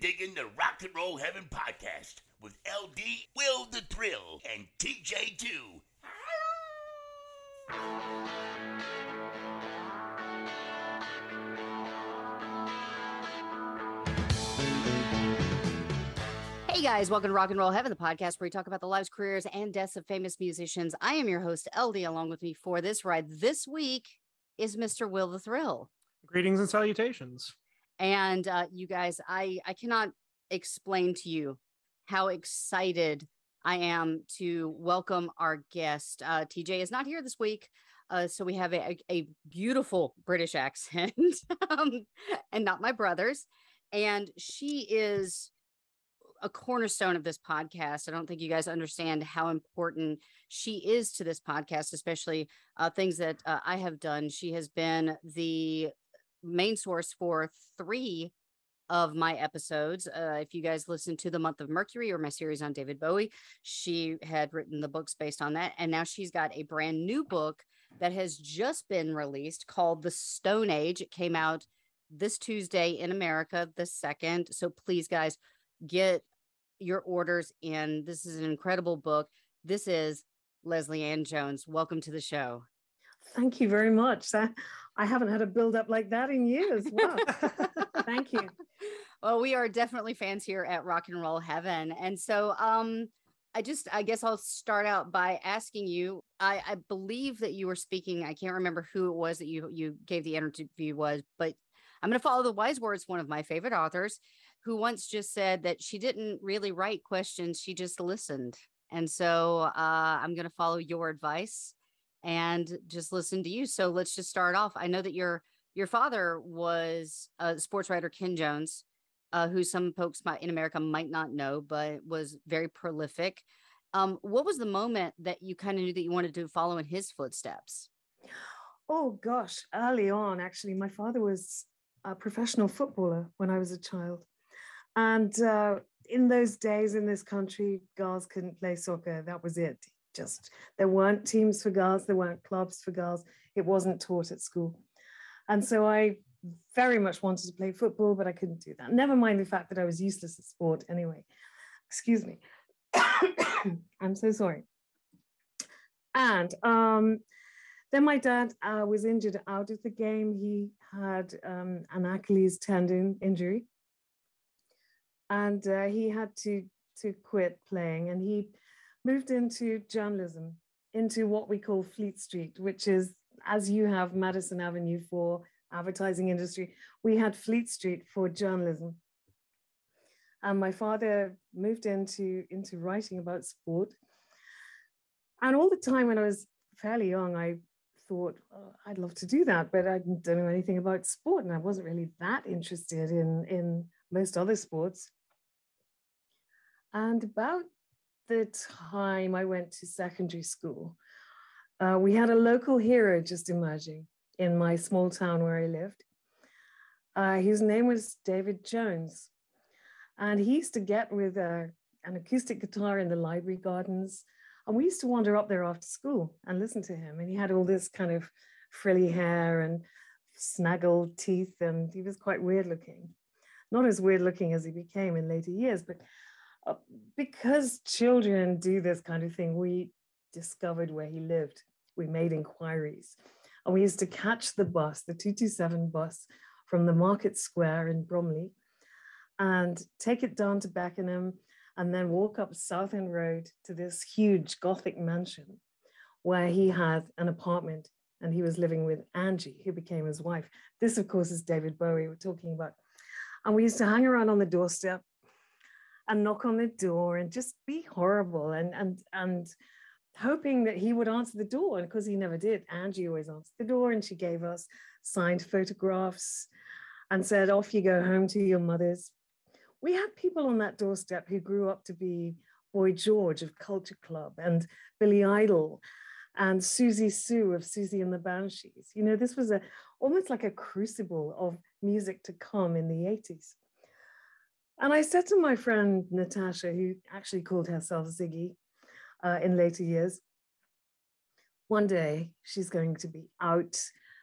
digging the Rock and Roll Heaven podcast with LD, Will the Thrill, and TJ2. Hey guys, welcome to Rock and Roll Heaven, the podcast where we talk about the lives, careers, and deaths of famous musicians. I am your host, LD. Along with me for this ride this week is Mr. Will the Thrill. Greetings and salutations. And uh, you guys, I I cannot explain to you how excited I am to welcome our guest. Uh, TJ is not here this week. Uh, so we have a, a beautiful British accent um, and not my brother's. And she is a cornerstone of this podcast. I don't think you guys understand how important she is to this podcast, especially uh, things that uh, I have done. She has been the main source for three of my episodes. Uh, if you guys listen to the month of Mercury or my series on David Bowie, she had written the books based on that. And now she's got a brand new book that has just been released called The Stone Age. It came out this Tuesday in America, the second. So please, guys, get your orders in. This is an incredible book. This is Lesley-Ann Jones. Welcome to the show. Thank you very much. I, I haven't had a build up like that in years. Wow. Thank you. Well, we are definitely fans here at Rock and Roll Heaven. And so um I just I guess I'll start out by asking you. I, I believe that you were speaking. I can't remember who it was that you you gave the interview was, but I'm going to follow the wise words. One of my favorite authors, who once just said that she didn't really write questions; she just listened. And so uh, I'm going to follow your advice and just listen to you. So let's just start off. I know that your your father was a sports writer, Ken Jones, uh, who some folks might in America might not know, but was very prolific. Um, what was the moment that you kind of knew that you wanted to follow in his footsteps? Oh gosh, early on, actually, my father was a professional footballer when I was a child, and uh, in those days in this country, girls couldn't play soccer. That was it. Just there weren't teams for girls, there weren't clubs for girls. It wasn't taught at school, and so I very much wanted to play football, but I couldn't do that. Never mind the fact that I was useless at sport anyway. Excuse me. I'm so sorry. And um, then my dad uh, was injured out of the game. He had um, an Achilles tendon injury, and uh, he had to to quit playing. And he moved into journalism, into what we call Fleet Street, which is as you have Madison Avenue for advertising industry, we had Fleet Street for journalism. And my father moved into, into writing about sport. And all the time when I was fairly young, I thought, oh, I'd love to do that, but I don't know anything about sport. And I wasn't really that interested in, in most other sports. And about the time I went to secondary school, uh, we had a local hero just emerging in my small town where I lived. Uh, his name was David Jones. And he used to get with a, an acoustic guitar in the library gardens. And we used to wander up there after school and listen to him. And he had all this kind of frilly hair and snaggled teeth, and he was quite weird looking. Not as weird looking as he became in later years, but uh, Uh, because children do this kind of thing, we discovered where he lived. We made inquiries. And we used to catch the bus, the 227 bus from the market square in Bromley and take it down to Beckenham and then walk up Southend Road to this huge Gothic mansion where he had an apartment and he was living with Angie, who became his wife. This, of course, is David Bowie we're talking about. And we used to hang around on the doorstep and knock on the door and just be horrible and and and hoping that he would answer the door. And because he never did, Angie always answered the door and she gave us signed photographs and said, Off you go home to your mother's. We had people on that doorstep who grew up to be Boy George of Culture Club and Billy Idol and Siouxsie Sioux of Siouxsie and the Banshees. You know, this was a almost like a crucible of music to come in the 80s. And I said to my friend Natasha, who actually called herself Ziggy, uh, in later years. One day she's going to be out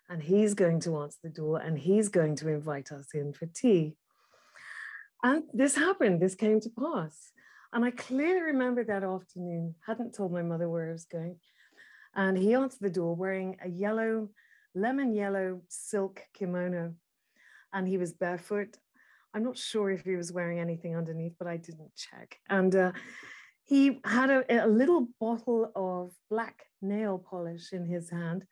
and he's going to answer the door and he's going to invite us in for tea. And this happened, this came to pass. And I clearly remember that afternoon, hadn't told my mother where I was going. And he answered the door wearing a yellow, lemon yellow silk kimono. And he was barefoot. I'm not sure if he was wearing anything underneath, but I didn't check. And uh, he had a, a little bottle of black nail polish in his hand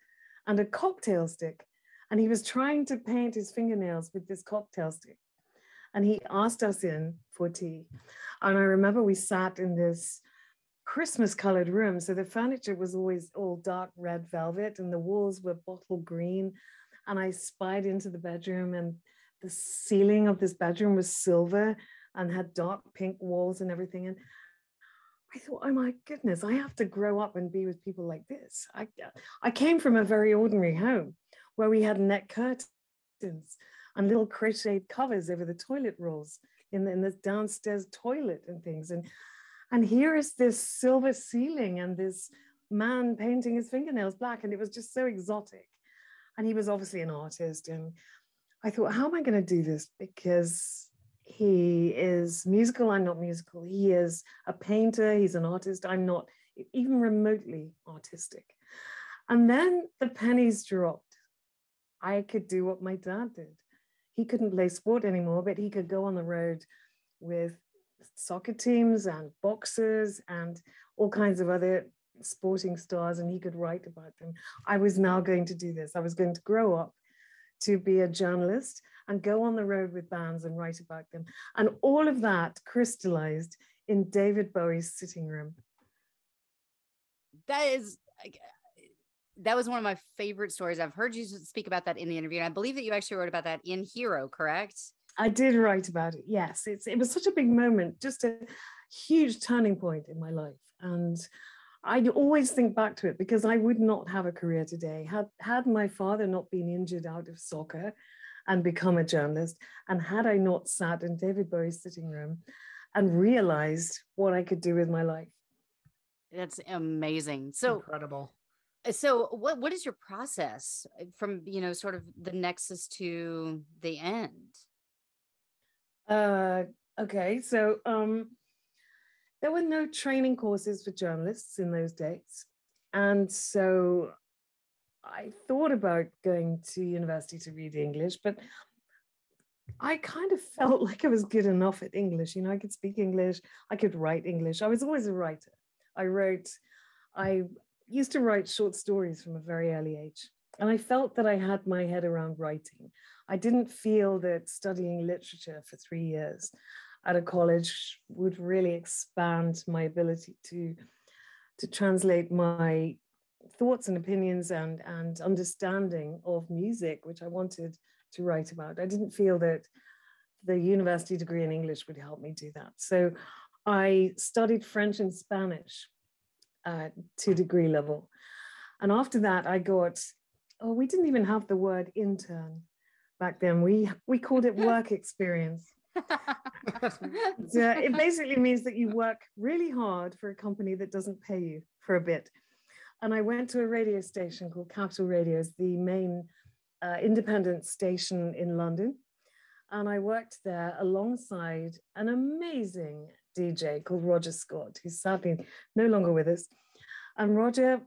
and a cocktail stick. And he was trying to paint his fingernails with this cocktail stick. And he asked us in for tea. And I remember we sat in this Christmas colored room. So the furniture was always all dark red velvet and the walls were bottle green. And I spied into the bedroom and the ceiling of this bedroom was silver and had dark pink walls and everything. And I thought, oh my goodness, I have to grow up and be with people like this. I, I came from a very ordinary home where we had net curtains and little crocheted covers over the toilet rolls in the, in the downstairs toilet and things. And, and here is this silver ceiling and this man painting his fingernails black. And it was just so exotic. And he was obviously an artist. And I thought, how am I going to do this? Because he is musical, I'm not musical. He is a painter, he's an artist, I'm not even remotely artistic. And then the pennies dropped. I could do what my dad did. He couldn't play sport anymore, but he could go on the road with soccer teams and boxers and all kinds of other sporting stars, and he could write about them. I was now going to do this. I was going to grow up to be a journalist and go on the road with bands and write about them. And all of that crystallized in David Bowie's sitting room. That is that was one of my favorite stories. I've heard you speak about that in the interview. And I believe that you actually wrote about that in Hero, correct? I did write about it. Yes. It's it was such a big moment, just a huge turning point in my life. And I always think back to it because I would not have a career today had had my father not been injured out of soccer and become a journalist, and had I not sat in David Bowie's sitting room and realized what I could do with my life. That's amazing. So incredible. Uh, so what what is your process uh, from you know sort of the nexus to the end? Uh okay, so um there were no training courses for journalists in those days. And so I thought about going to university to read English, but I kind of felt like I was good enough at English. You know, I could speak English, I could write English. I was always a writer. I wrote, I used to write short stories from a very early age. And I felt that I had my head around writing. I didn't feel that studying literature for three years at a college would really expand my ability to to translate my thoughts and opinions and and understanding of music which i wanted to write about. I didn't feel that the university degree in english would help me do that. So i studied french and spanish uh, to degree level. And after that i got oh we didn't even have the word intern back then. We we called it work experience it basically means that you work really hard for a company that doesn't pay you for a bit. And I went to a radio station called Capital Radios, the main uh, independent station in London. And I worked there alongside an amazing DJ called Roger Scott, who's sadly no longer with us. And Roger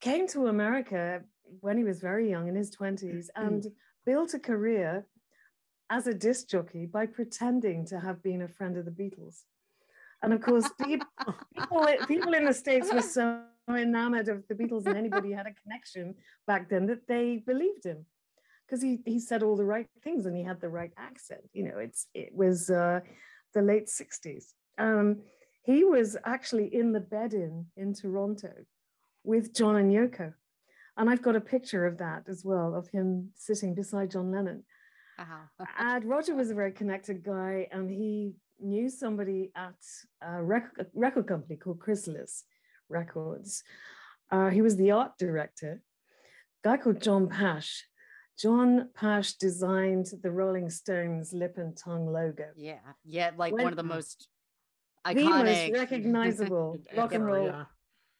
came to America when he was very young in his 20s and built a career as a disc jockey by pretending to have been a friend of the Beatles. And of course, people, people, in the States were so enamored of the Beatles and anybody had a connection back then that they believed him because he, he said all the right things and he had the right accent. You know, it's it was uh, the late 60s. Um, he was actually in the bed in in Toronto with John and Yoko. And I've got a picture of that as well, of him sitting beside John Lennon. Uh-huh. and Roger was a very connected guy, and he knew somebody at a record, record company called Chrysalis Records. Uh, he was the art director, a guy called John Pasche. John Pasche designed the Rolling Stones lip and tongue logo. Yeah, yeah, like when, one of the most iconic, the most recognizable rock and roll yeah.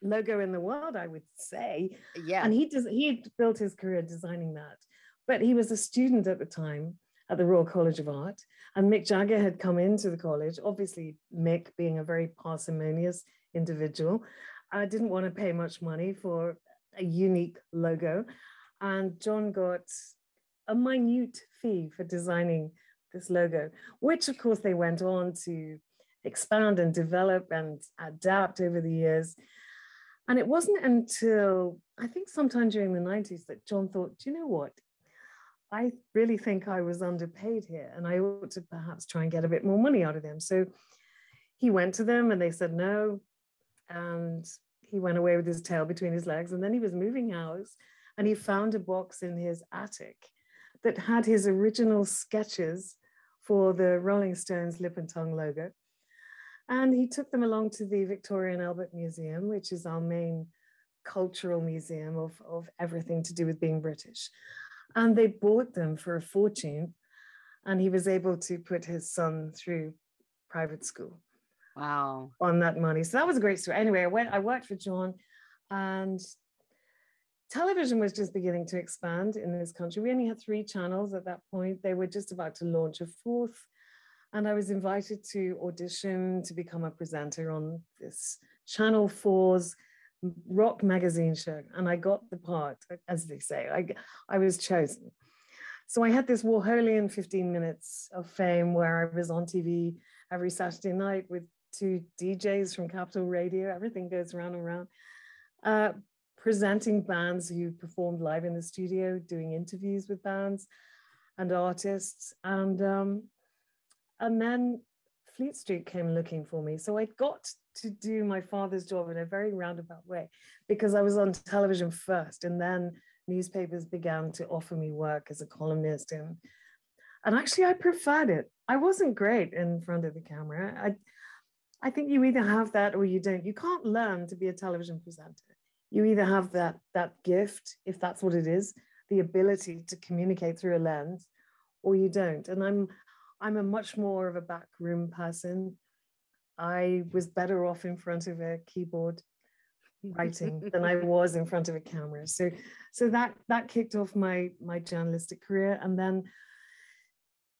logo in the world, I would say. Yeah, and he does. He built his career designing that. But he was a student at the time at the Royal College of Art. And Mick Jagger had come into the college, obviously, Mick being a very parsimonious individual, I didn't want to pay much money for a unique logo. And John got a minute fee for designing this logo, which of course they went on to expand and develop and adapt over the years. And it wasn't until I think sometime during the 90s that John thought, do you know what? I really think I was underpaid here and I ought to perhaps try and get a bit more money out of them. So he went to them and they said no. And he went away with his tail between his legs. And then he was moving house and he found a box in his attic that had his original sketches for the Rolling Stones lip and tongue logo. And he took them along to the Victoria and Albert Museum, which is our main cultural museum of, of everything to do with being British. And they bought them for a fortune. And he was able to put his son through private school. Wow. On that money. So that was a great story. Anyway, I went, I worked for John and television was just beginning to expand in this country. We only had three channels at that point. They were just about to launch a fourth. And I was invited to audition to become a presenter on this Channel 4's rock magazine show. And I got the part, as they say, I, I was chosen. So I had this Warholian 15 minutes of fame where I was on TV every Saturday night with two DJs from Capital Radio. Everything goes round and round. Uh, presenting bands who performed live in the studio, doing interviews with bands and artists. And, um, and then Fleet Street came looking for me. So I got to do my father's job in a very roundabout way because I was on television first and then newspapers began to offer me work as a columnist and and actually I preferred it. I wasn't great in front of the camera. I I think you either have that or you don't. You can't learn to be a television presenter. You either have that that gift, if that's what it is, the ability to communicate through a lens, or you don't. And I'm I'm a much more of a backroom person. I was better off in front of a keyboard writing than I was in front of a camera. So so that that kicked off my my journalistic career. And then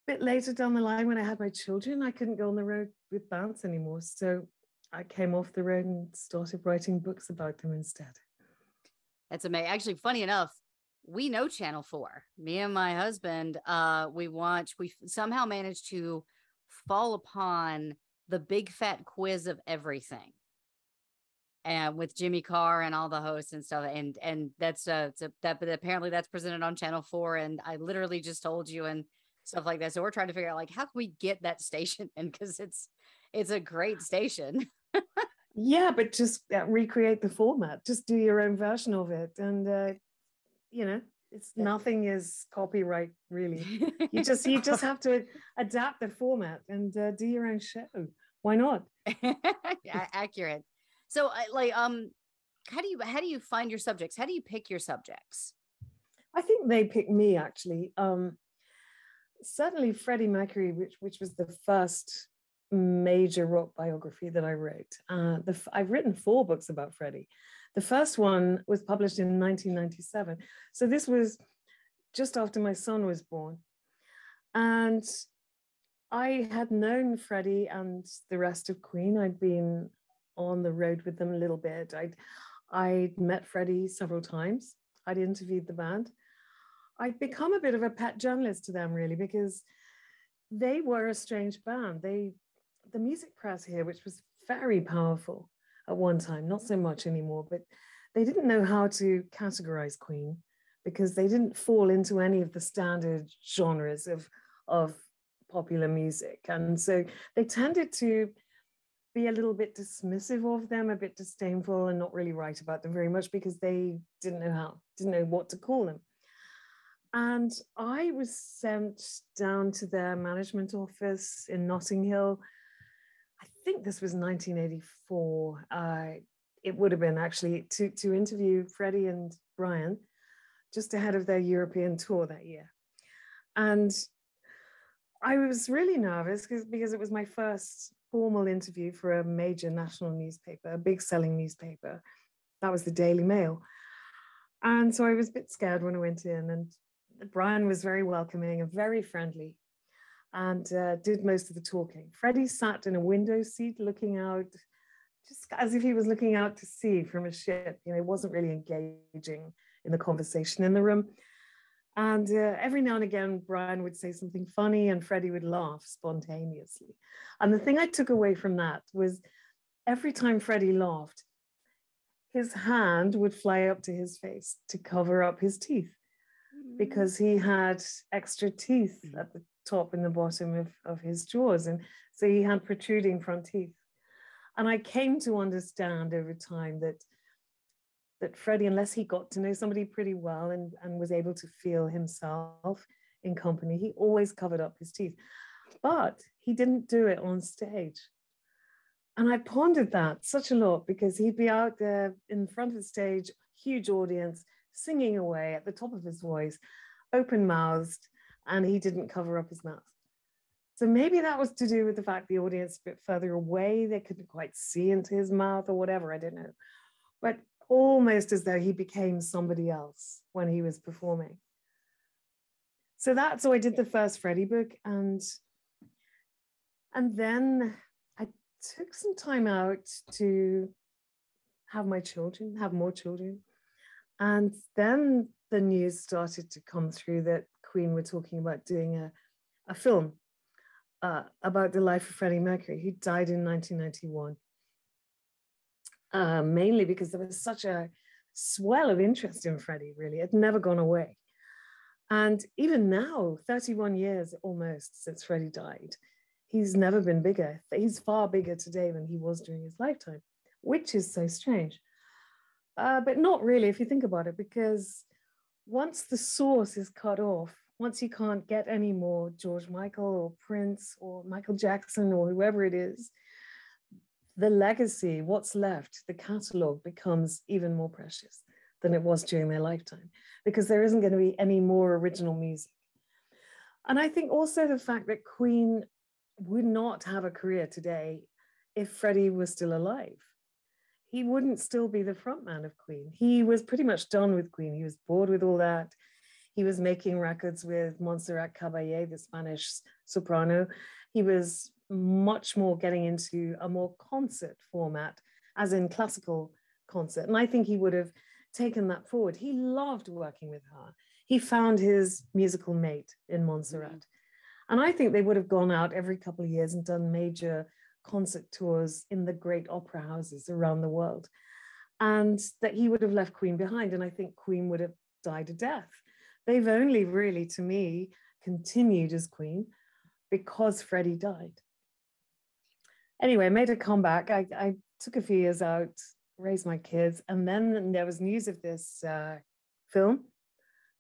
a bit later down the line when I had my children, I couldn't go on the road with bands anymore. So I came off the road and started writing books about them instead. That's amazing. Actually, funny enough, we know Channel 4. Me and my husband, uh, we watch, we somehow managed to fall upon the big fat quiz of everything. And with Jimmy Carr and all the hosts and stuff, and and that's uh, a, that, but apparently that's presented on Channel Four. And I literally just told you, and stuff like that. So we're trying to figure out like how can we get that station in because it's it's a great station. yeah, but just uh, recreate the format. Just do your own version of it, and uh, you know, it's nothing is copyright really. You just you just have to adapt the format and uh, do your own show. Why not? Accurate. So, like, um, how do you how do you find your subjects? How do you pick your subjects? I think they pick me actually. Um, certainly Freddie Mercury, which which was the first major rock biography that I wrote. Uh, the, I've written four books about Freddie. The first one was published in 1997. So this was just after my son was born. And I had known Freddie and the rest of Queen. I'd been on the road with them a little bit. I'd, I'd met Freddie several times. I'd interviewed the band. I'd become a bit of a pet journalist to them, really, because they were a strange band. They, the music press here, which was very powerful at one time, not so much anymore, but they didn't know how to categorize Queen because they didn't fall into any of the standard genres of, of popular music. And so they tended to be a little bit dismissive of them, a bit disdainful, and not really write about them very much because they didn't know how, didn't know what to call them. And I was sent down to their management office in Notting Hill. I think this was 1984. Uh, it would have been actually to, to interview Freddie and Brian just ahead of their European tour that year. And I was really nervous because, because it was my first formal interview for a major national newspaper, a big selling newspaper. That was the Daily Mail. And so I was a bit scared when I went in. And Brian was very welcoming and very friendly and uh, did most of the talking. Freddie sat in a window seat looking out, just as if he was looking out to sea from a ship. You know, he wasn't really engaging in the conversation in the room. And uh, every now and again, Brian would say something funny and Freddie would laugh spontaneously. And the thing I took away from that was every time Freddie laughed, his hand would fly up to his face to cover up his teeth mm. because he had extra teeth at the top and the bottom of, of his jaws. And so he had protruding front teeth. And I came to understand over time that that Freddie, unless he got to know somebody pretty well and, and was able to feel himself in company, he always covered up his teeth. But he didn't do it on stage. And I pondered that such a lot because he'd be out there in front of the stage, huge audience, singing away at the top of his voice, open mouthed, and he didn't cover up his mouth. So maybe that was to do with the fact the audience a bit further away, they couldn't quite see into his mouth or whatever, I don't know. But almost as though he became somebody else when he was performing. So that's so I did the first Freddie book and and then I took some time out to have my children, have more children. And then the news started to come through that Queen were talking about doing a, a film uh, about the life of Freddie Mercury, He died in 1991. Uh, mainly because there was such a swell of interest in Freddie, really. It never gone away. And even now, 31 years almost since Freddie died, he's never been bigger. He's far bigger today than he was during his lifetime, which is so strange. Uh, but not really, if you think about it, because once the source is cut off, once you can't get any more George Michael or Prince or Michael Jackson or whoever it is, the legacy, what's left, the catalog becomes even more precious than it was during their lifetime because there isn't going to be any more original music. And I think also the fact that Queen would not have a career today if Freddie was still alive. He wouldn't still be the frontman of Queen. He was pretty much done with Queen. He was bored with all that. He was making records with Montserrat Caballé, the Spanish soprano. He was much more getting into a more concert format, as in classical concert. And I think he would have taken that forward. He loved working with her. He found his musical mate in Montserrat. Mm. And I think they would have gone out every couple of years and done major concert tours in the great opera houses around the world. And that he would have left Queen behind. And I think Queen would have died a death. They've only really, to me, continued as Queen because Freddie died. Anyway, made a comeback. I, I took a few years out, raised my kids, and then there was news of this uh, film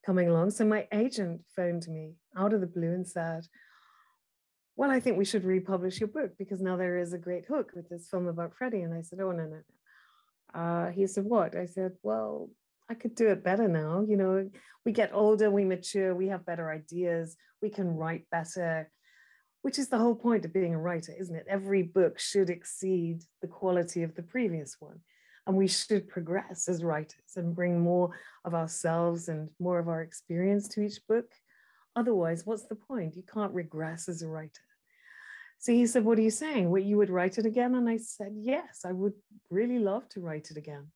coming along. So my agent phoned me out of the blue and said, Well, I think we should republish your book because now there is a great hook with this film about Freddie. And I said, Oh, no, no, no. Uh, he said, What? I said, Well, I could do it better now. You know, we get older, we mature, we have better ideas, we can write better, which is the whole point of being a writer, isn't it? Every book should exceed the quality of the previous one. And we should progress as writers and bring more of ourselves and more of our experience to each book. Otherwise, what's the point? You can't regress as a writer. So he said, What are you saying? What, you would write it again? And I said, Yes, I would really love to write it again.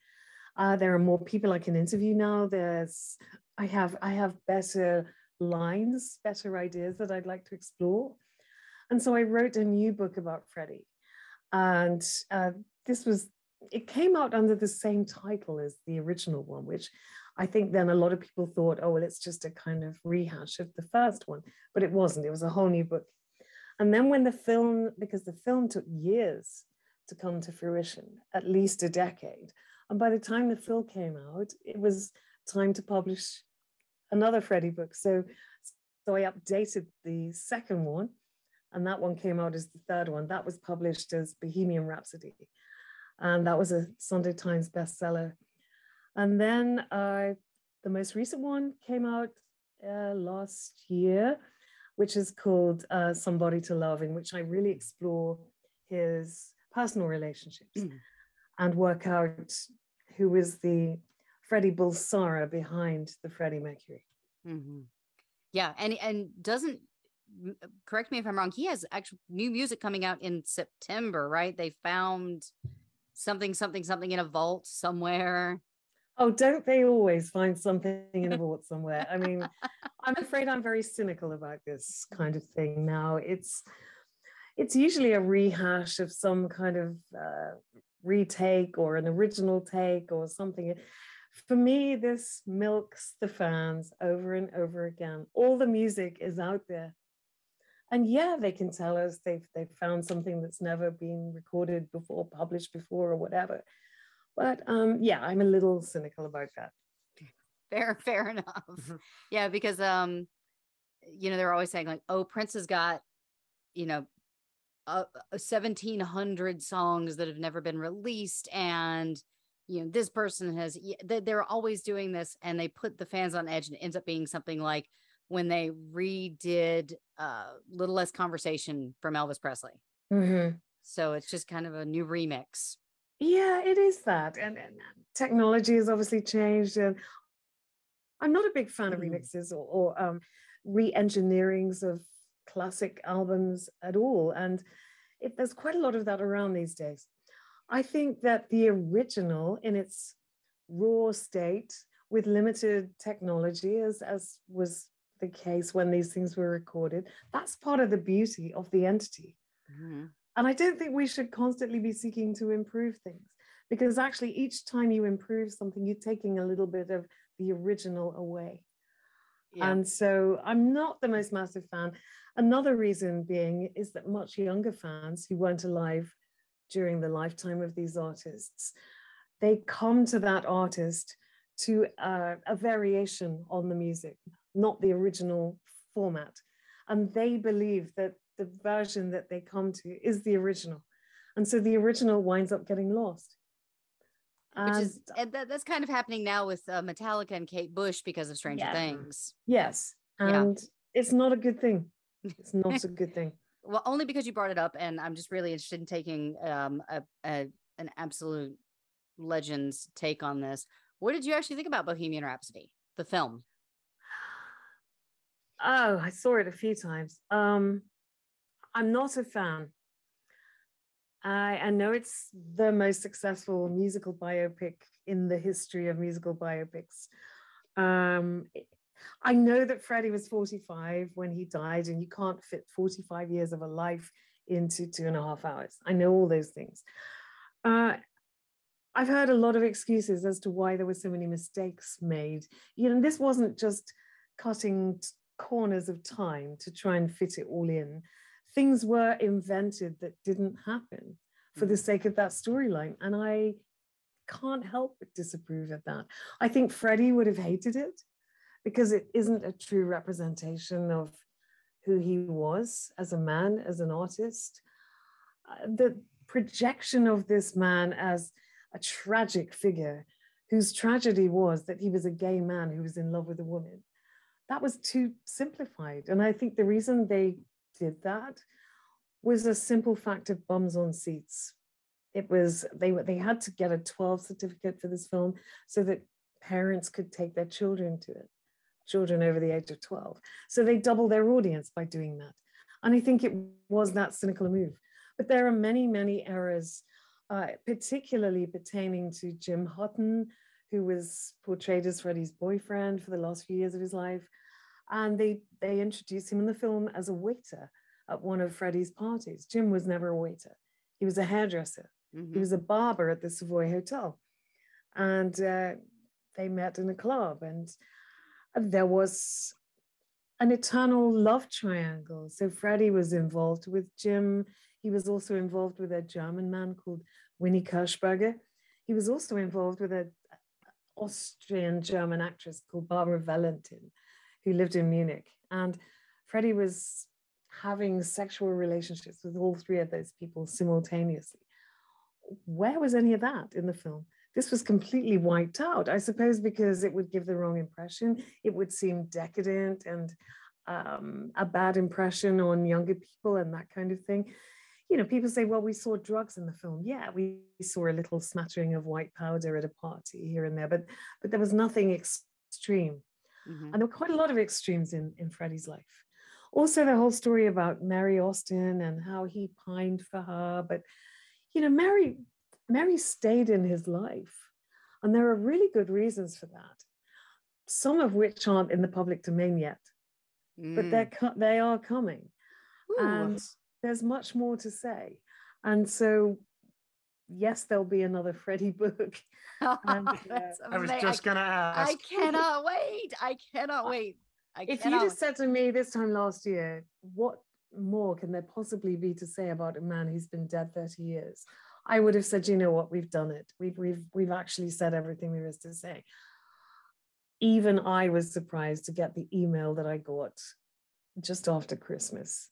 Uh, there are more people I can interview now. There's, I have, I have better lines, better ideas that I'd like to explore. And so I wrote a new book about Freddie. And uh, this was it came out under the same title as the original one, which I think then a lot of people thought, oh, well, it's just a kind of rehash of the first one, but it wasn't. It was a whole new book. And then when the film, because the film took years to come to fruition, at least a decade. And by the time the film came out, it was time to publish another Freddie book. So, so I updated the second one, and that one came out as the third one. That was published as Bohemian Rhapsody and that was a Sunday Times bestseller. And then uh, the most recent one came out uh, last year, which is called uh, Somebody to Love, in which I really explore his personal relationships mm. And work out who is the Freddie Bulsara behind the Freddie Mercury. Mm-hmm. Yeah, and and doesn't correct me if I'm wrong. He has actual new music coming out in September, right? They found something, something, something in a vault somewhere. Oh, don't they always find something in a vault somewhere? I mean, I'm afraid I'm very cynical about this kind of thing now. It's it's usually a rehash of some kind of uh, retake or an original take or something. For me, this milks the fans over and over again. All the music is out there. And yeah, they can tell us they've they've found something that's never been recorded before, published before, or whatever. But um, yeah, I'm a little cynical about that. Fair, fair enough. Yeah, because um, you know, they're always saying like, oh, Prince has got, you know, uh, 1700 songs that have never been released and you know this person has they- they're always doing this and they put the fans on edge and it ends up being something like when they redid uh little less conversation from elvis presley Mhm. so it's just kind of a new remix Yeah, it is that. And, and technology has obviously changed. And I'm not a big fan of Mhm. remixes or, or um, re engineerings of classic albums at all. And it, there's quite a lot of that around these days. I think that the original in its raw state with limited technology, as, as was the case when these things were recorded, that's part of the beauty of the entity. Mhm. And I don't think we should constantly be seeking to improve things because actually, each time you improve something, you're taking a little bit of the original away. And so I'm not the most massive fan. Another reason being is that much younger fans who weren't alive during the lifetime of these artists, they come to that artist to uh, a variation on the music, not the original format. And they believe that the version that they come to is the original. And so the original winds up getting lost. Which And is and that, that's kind of happening now with uh, metallica and kate bush because of stranger Yeah. things yes, Yeah. and it's not a good thing. It's not a good thing. well only because you brought it up and i'm just really interested in taking um a, a an absolute legends take on this what did you actually think about bohemian rhapsody the film Oh, I saw it a few times. Um, I'm not a fan. I, I know it's the most successful musical biopic in the history of musical biopics. Um, I know that Freddie was 45 when he died, and you can't fit 45 years of a life into two and a half hours. I know all those things. Uh, I've heard a lot of excuses as to why there were so many mistakes made. You know, this wasn't just cutting t- corners of time to try and fit it all in. Things were invented that didn't happen for the sake of that storyline. And I can't help but disapprove of that. I think Freddie would have hated it because it isn't a true representation of who he was as a man, as an artist. Uh, the projection of this man as a tragic figure whose tragedy was that he was a gay man who was in love with a woman that was too simplified. And I think the reason they did that was a simple fact of bums on seats. It was they were they had to get a 12 certificate for this film so that parents could take their children to it, children over the age of 12. So they doubled their audience by doing that. And I think it was that cynical move. But there are many, many errors, uh, particularly pertaining to Jim Hutton, who was portrayed as Freddie's boyfriend for the last few years of his life. And they, they introduced him in the film as a waiter at one of Freddie's parties. Jim was never a waiter, he was a hairdresser, Mhm. he was a barber at the Savoy Hotel. And uh, they met in a club, and there was an eternal love triangle. So Freddie was involved with Jim. He was also involved with a German man called Winnie Kirchberger. He was also involved with a Austrian German actress called Barbara Valentin, who lived in Munich. And Freddie was having sexual relationships with all three of those people simultaneously. Where was any of that in the film? This was completely wiped out, I suppose, because it would give the wrong impression. It would seem decadent and um, a bad impression on younger people and that kind of thing. You know, people say, well, we saw drugs in the film. Yeah, we saw a little smattering of white powder at a party here and there, but but there was nothing extreme. Mhm. And there were quite a lot of extremes in, in Freddie's life. Also, the whole story about Mary Austin and how he pined for her. But, you know, Mary, Mary stayed in his life. And there are really good reasons for that, some of which aren't in the public domain yet, but Mm. they're, they are coming. Ooh. And there's much more to say. And so, yes, there'll be another Freddie book. and, uh, I was just gonna ask. I cannot wait. I cannot wait. I if cannot. you'd have said to me this time last year, what more can there possibly be to say about a man who's been dead 30 years? I would have said, you know what, we've done it. We've we've we've actually said everything there is to say. Even I was surprised to get the email that I got just after Christmas.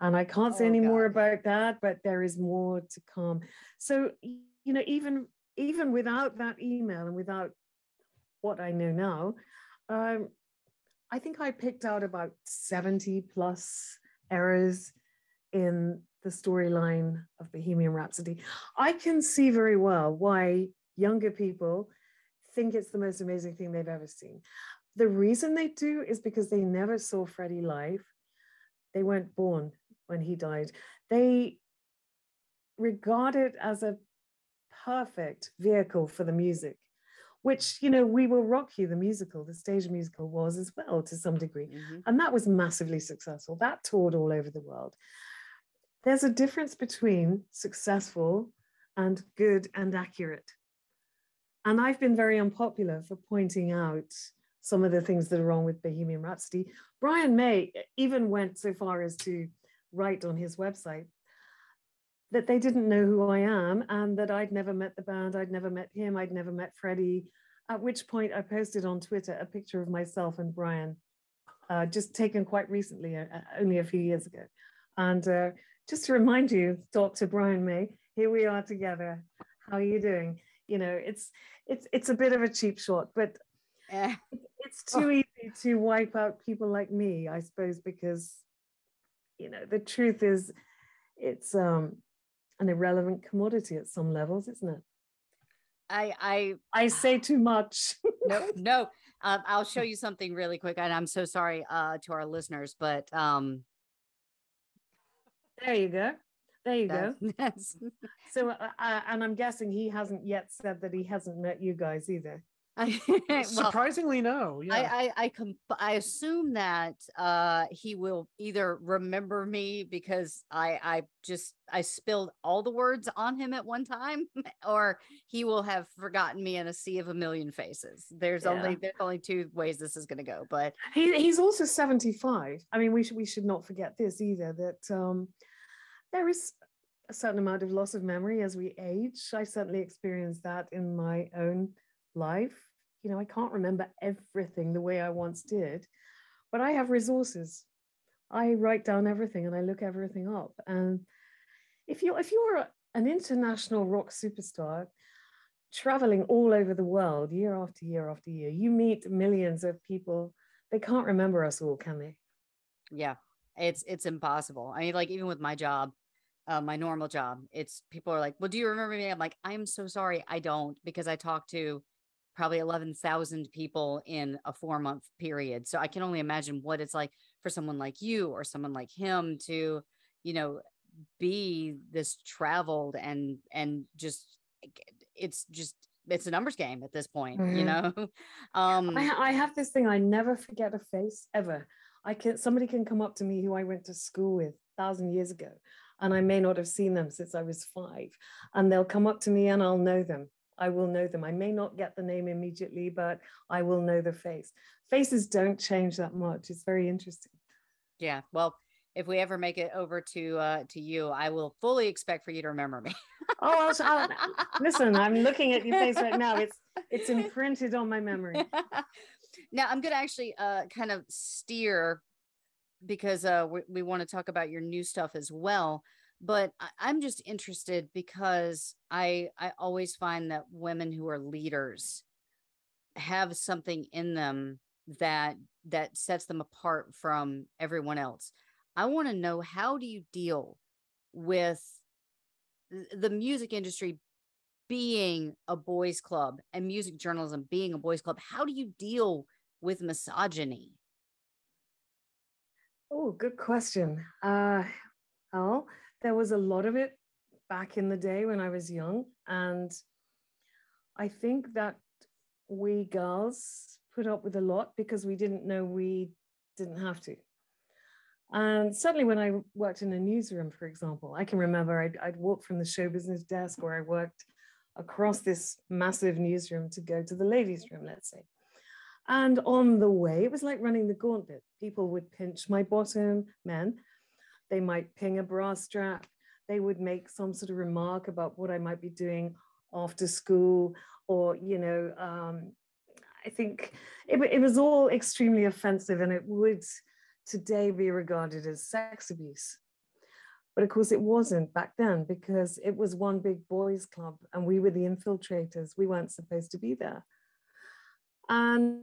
And I can't say Oh, any more about that, but there is more to come. So, you know, even even without that email and without what I know now, um, I think I picked out about 70 plus errors in the storyline of Bohemian Rhapsody. I can see very well why younger people think it's the most amazing thing they've ever seen. The reason they do is because they never saw Freddie live. They weren't born when he died. They regard it as a perfect vehicle for the music which you know we will rock you the musical the stage musical was as well to some degree. Mhm. and that was massively successful. That toured all over the world. There's a difference between successful and good and accurate. And i've been very unpopular for pointing out some of the things that are wrong with bohemian rhapsody. Brian may even went so far as to write on his website that they didn't know who I am and that I'd never met the band, I'd never met him, I'd never met Freddie. At which point I posted on Twitter a picture of myself and Brian, uh, just taken quite recently, uh, uh, only a few years ago. And uh, just to remind you, Dr. Brian May, here we are together. How are you doing? You know, it's it's it's a bit of a cheap shot, but Eh, it's too easy to wipe out people like me, I suppose, because you know the truth is it's um an irrelevant commodity at some levels, isn't it? I I I say too much. no no. Um, I'll show you something really quick, and I'm so sorry uh, to our listeners, but um, there you go. There you go. that's So, uh, uh, and I'm guessing he hasn't yet said that he hasn't met you guys either. I, well, Surprisingly, no. Yeah. I I I, I assume that uh he will either remember me because I I just I spilled all the words on him at one time, or he will have forgotten me in a sea of a million faces. There's Yeah. only there's only two ways this is going to go, but He, he's also 75. I mean, we should we should not forget this either. That um, there is a certain amount of loss of memory as we age. I certainly experienced that in my own life. You know, I can't remember everything the way I once did, but I have resources. I write down everything and I look everything up. And if you if you're an international rock superstar traveling all over the world year after year after year, you meet millions of people. They can't remember us all, can they? yeah, it's it's impossible. I mean, like even with my job, uh, my normal job, it's people are like, "Well, do you remember me?" I'm like, "I'm so sorry, I don't," because I talk to probably 11,000 people in a four month period. So I can only imagine what it's like for someone like you or someone like him to, you know, be this traveled and and just it's just it's a numbers game at this point, you Mhm. know. um I, I have this thing. I never forget a face ever. I can somebody can come up to me who I went to school with a thousand years ago, and I may not have seen them since I was five, and they'll come up to me and I'll know them. I will know them. I may not get the name immediately, but I will know the face. Faces don't change that much. It's very interesting. Yeah. Well, if we ever make it over to uh to you, I will fully expect for you to remember me. Oh, I'll, I'll, listen. I'm looking at your face right now. It's it's imprinted on my memory. now I'm gonna actually uh kind of steer because uh we, we want to talk about your new stuff as well. But I, I'm just interested because I I always find that women who are leaders have something in them that that sets them apart from everyone else. I want to know how do you deal with the music industry being a boys club and music journalism being a boys club? How do you deal with misogyny? Oh, good question. Uh, well, there was a lot of it back in the day when I was young. And I think that we girls put up with a lot because we didn't know we didn't have to. And suddenly, when I worked in a newsroom, for example, I can remember I'd, I'd walk from the show business desk where I worked across this massive newsroom to go to the ladies' room, let's say. And on the way, it was like running the gauntlet. People would pinch my bottom, men. They might ping a bra strap. They would make some sort of remark about what I might be doing after school, or, you know, um, I think it, it was all extremely offensive and it would today be regarded as sex abuse. But of course, it wasn't back then because it was one big boys' club and we were the infiltrators. We weren't supposed to be there. And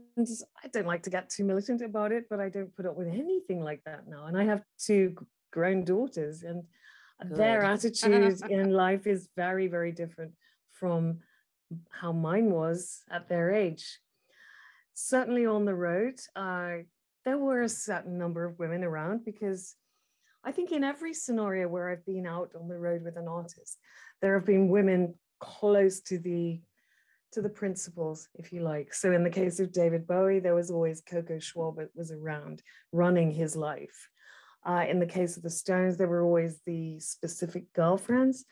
I don't like to get too militant about it, but I don't put up with anything like that now. And I have two grown daughters, and Good. their attitude in life is very, very different from how mine was at their age. Certainly on the road, uh, there were a certain number of women around because I think in every scenario where I've been out on the road with an artist, there have been women close to the to the principals, if you like. So in the case of David Bowie, there was always Coco Schwab was around running his life. Uh, in the case of the Stones, there were always the specific girlfriends.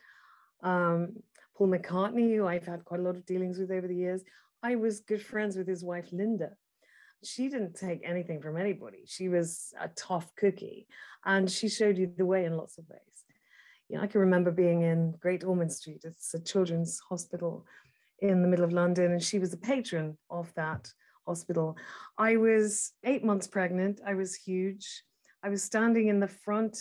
Um, Paul McCartney, who I've had quite a lot of dealings with over the years, I was good friends with his wife, Linda. She didn't take anything from anybody. She was a tough cookie and she showed you the way in lots of ways. You know, I can remember being in Great Ormond Street, it's a children's hospital in the middle of London, and she was a patron of that hospital. I was eight months pregnant. I was huge. I was standing in the front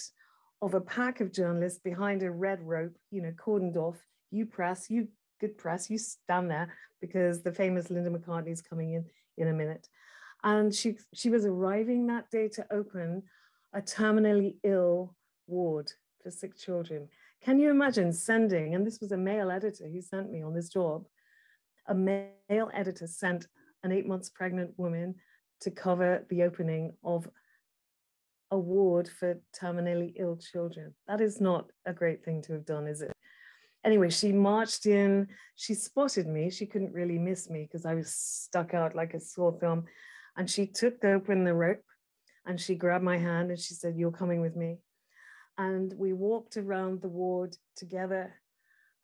of a pack of journalists behind a red rope, you know, cordoned off. You press, you good press, you stand there because the famous Linda McCartney is coming in in a minute. And she she was arriving that day to open a terminally ill ward for sick children. Can you imagine sending, and this was a male editor who sent me on this job, a male editor sent an eight months pregnant woman to cover the opening of a ward for terminally ill children. That is not a great thing to have done, is it? Anyway, she marched in, she spotted me. She couldn't really miss me because I was stuck out like a sore thumb. And she took open the rope and she grabbed my hand and she said, You're coming with me. And we walked around the ward together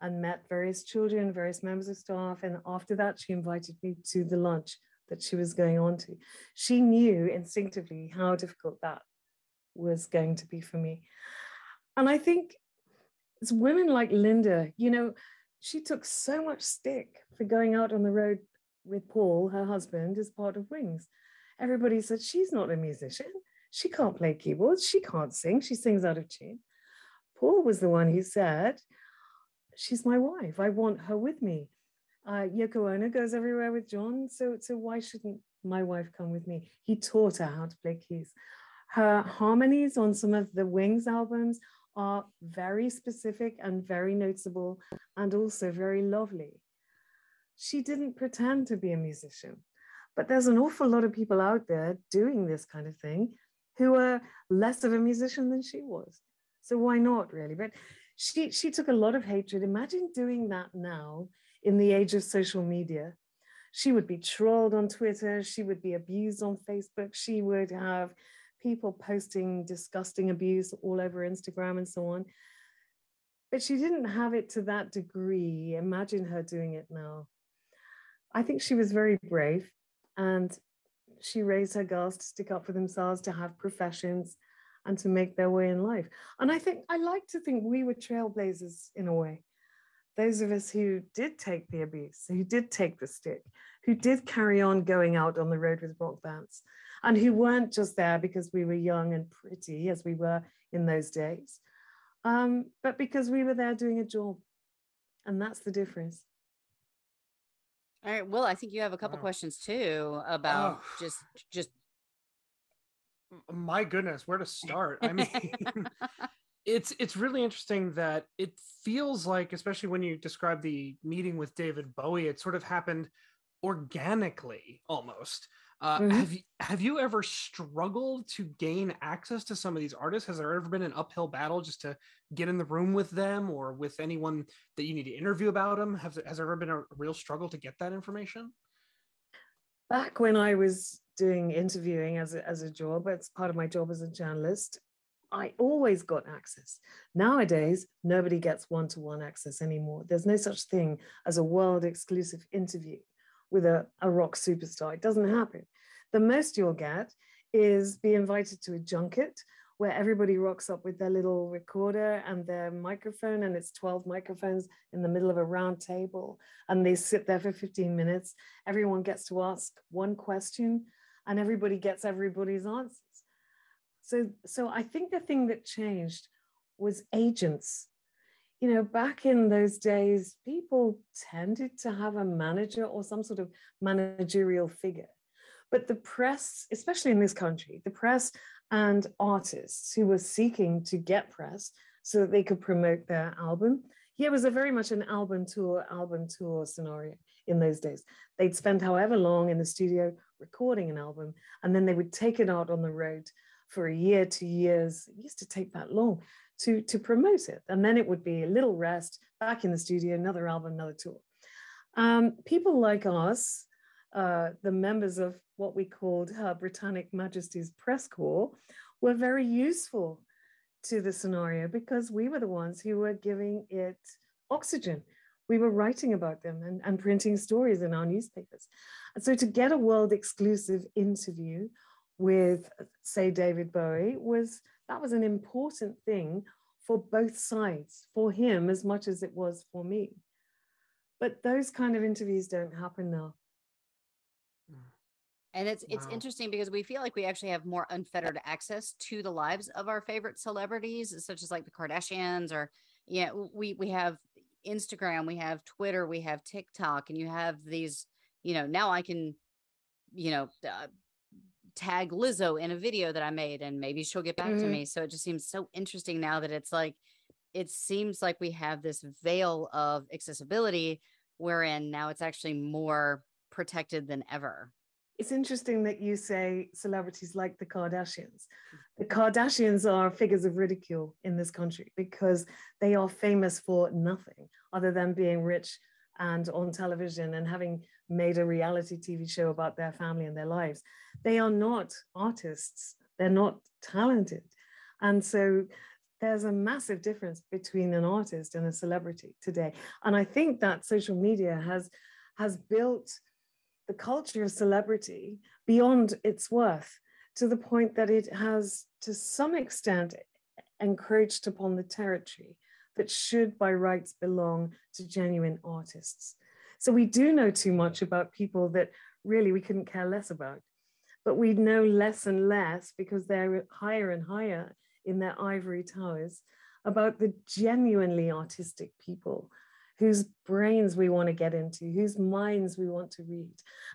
and met various children, various members of staff. And after that, she invited me to the lunch that she was going on to. She knew instinctively how difficult that was going to be for me. And I think it's women like Linda, you know, she took so much stick for going out on the road with Paul, her husband, as part of Wings. Everybody said, she's not a musician. She can't play keyboards. She can't sing. She sings out of tune. Paul was the one who said, she's my wife. I want her with me. Uh, Yoko Ono goes everywhere with John, so so why shouldn't my wife come with me? He taught her how to play keys. Her harmonies on some of the Wings albums are very specific and very noticeable, and also very lovely. She didn't pretend to be a musician, but there's an awful lot of people out there doing this kind of thing who are less of a musician than she was. So why not, really? But she she took a lot of hatred. Imagine doing that now in the age of social media. She would be trolled on Twitter. She would be abused on Facebook. She would have people posting disgusting abuse all over Instagram and so on. But she didn't have it to that degree. Imagine her doing it now. I think she was very brave and she raised her girls to stick up for themselves, to have professions, and to make their way in life. And I think I like to think we were trailblazers in a way. Those of us who did take the abuse, who did take the stick, who did carry on going out on the road with rock bands, and who weren't just there because we were young and pretty as we were in those days, um, but because we were there doing a job. And that's the difference. All right. Well, I think you have a couple wow. questions too about oh. just just my goodness, where to start? I mean, it's it's really interesting that it feels like, especially when you describe the meeting with David Bowie, it sort of happened organically almost. Uh, Mhm. Have you have you ever struggled to gain access to some of these artists? Has there ever been an uphill battle just to get in the room with them or with anyone that you need to interview about them? Have has there ever been a real struggle to get that information? back when I was doing interviewing as a, as a job, it's part of my job as a journalist, I always got access. Nowadays, nobody gets one to one access anymore. There's no such thing as a world exclusive interview with a, a rock superstar. It doesn't happen. The most you'll get is be invited to a junket where everybody rocks up with their little recorder and their microphone, and it's 12 microphones in the middle of a round table. And they sit there for 15 minutes. Everyone gets to ask one question, and everybody gets everybody's answers. So, so I think the thing that changed was agents. You know, back in those days, people tended to have a manager or some sort of managerial figure. But the press, especially in this country, the press and artists who were seeking to get press so that they could promote their album. Yeah, it was a very much an album tour, album tour scenario in those days. They'd spend however long in the studio recording an album, and then they would take it out on the road for a year, two years. It used to take that long to, to promote it. And then it would be a little rest, back in the studio, another album, another tour. Um, people like us, uh, the members of what we called Her Britannic Majesty's Press Corps, were very useful to the scenario because we were the ones who were giving it oxygen. We were writing about them and, and printing stories in our newspapers. And so to get a world exclusive interview with, say, David Bowie was that was an important thing for both sides, for him as much as it was for me. But those kind of interviews don't happen now. And it's it's Wow. interesting because we feel like we actually have more unfettered access to the lives of our favorite celebrities, such as like the Kardashians, or yeah, w- we we have Instagram, we have Twitter, we have TikTok, and you have these. You know, now I can, you know, uh, tag Lizzo in a video that I made, and maybe she'll get back to Mhm. me. So it just seems so interesting now that it's like, it seems like we have this veil of accessibility, wherein now it's actually more protected than ever. It's interesting that you say celebrities like the Kardashians. The Kardashians are figures of ridicule in this country because they are famous for nothing other than being rich and on television and having made a reality TV show about their family and their lives. They are not artists, they're not talented. And so there's a massive difference between an artist and a celebrity today. And I think that social media has has built the culture of celebrity beyond its worth to the point that it has, to some extent, encroached upon the territory that should by rights belong to genuine artists. So we do know too much about people that really we couldn't care less about. But we know less and less because they're higher and higher in their ivory towers about the genuinely artistic people whose brains we want to get into, whose minds we want to read,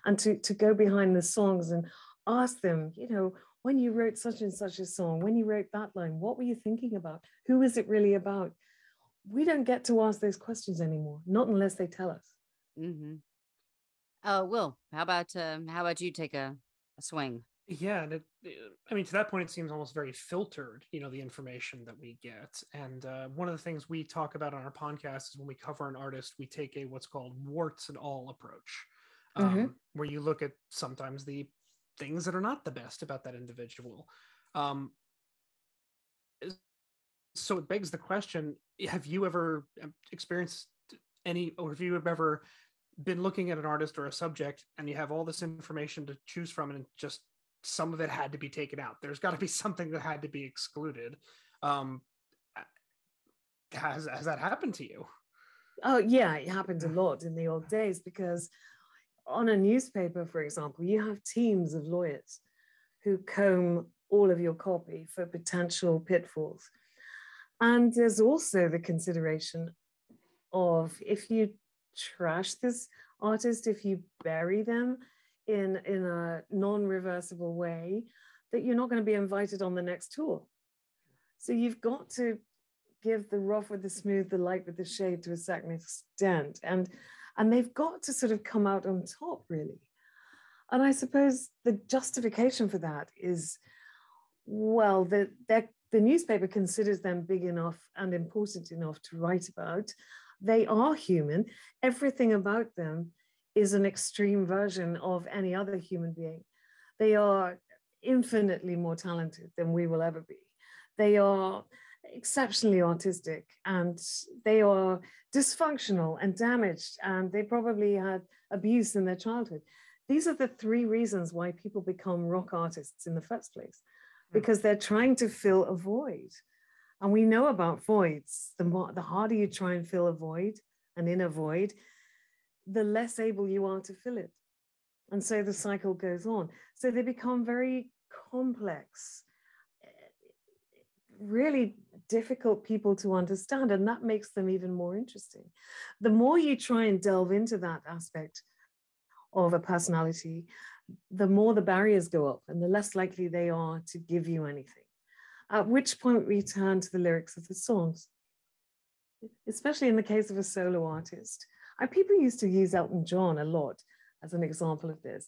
and to, to go behind the songs and ask them, you know, when you wrote such and such a song, when you wrote that line, what were you thinking about? Who is it really about? We don't get to ask those questions anymore, not unless they tell us. Mm-hmm. Uh, Will, how about um, how about you take a, a swing? Yeah, and it, it- I mean, to that point, it seems almost very filtered. You know, the information that we get, and uh, one of the things we talk about on our podcast is when we cover an artist, we take a what's called warts and all approach, um, Mhm. where you look at sometimes the things that are not the best about that individual. Um, is- so it begs the question: Have you ever um, experienced any, or have you ever been looking at an artist or a subject and you have all this information to choose from and just some of it had to be taken out? There's got to be something that had to be excluded. Um has has that happened to you? Oh, yeah, it happened a lot in the old days because on a newspaper, for example, you have teams of lawyers who comb all of your copy for potential pitfalls. And there's also the consideration of if you trash this artist, if you bury them in, in a non reversible way, that you're not going to be invited on the next tour. So you've got to give the rough with the smooth, the light with the shade to a certain extent. And and they've got to sort of come out on top, really. And I suppose the justification for that is well, the, the newspaper considers them big enough and important enough to write about. They are human. Everything about them is an extreme version of any other human being. They are infinitely more talented than we will ever be. They are exceptionally autistic and they are dysfunctional and damaged and they probably had abuse in their childhood. These are the three reasons why people become rock artists in the first place. Mm. because they're trying to fill a void. And we know about voids. The, more, the harder you try and fill a void, an inner void, the less able you are to fill it. And so the cycle goes on. So they become very complex, really difficult people to understand. And that makes them even more interesting. The more you try and delve into that aspect of a personality, the more the barriers go up and the less likely they are to give you anything. At which point we turn to the lyrics of the songs, especially in the case of a solo artist. And people used to use Elton John a lot as an example of this.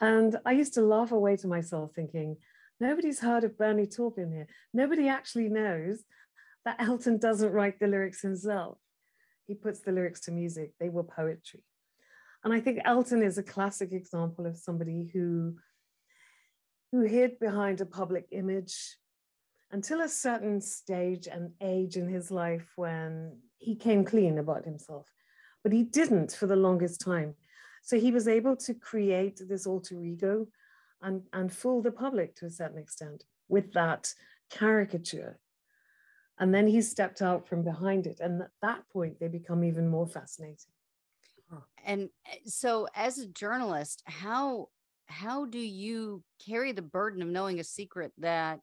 And I used to laugh away to myself thinking, nobody's heard of Bernie Taupin here. Nobody actually knows that Elton doesn't write the lyrics himself. He puts the lyrics to music, they were poetry. And I think Elton is a classic example of somebody who, who hid behind a public image until a certain stage and age in his life when he came clean about himself. But he didn't for the longest time. So he was able to create this alter ego and, and fool the public to a certain extent with that caricature. And then he stepped out from behind it. And at that point, they become even more fascinating. And eh, so as a journalist, how how do you carry the burden of knowing a secret that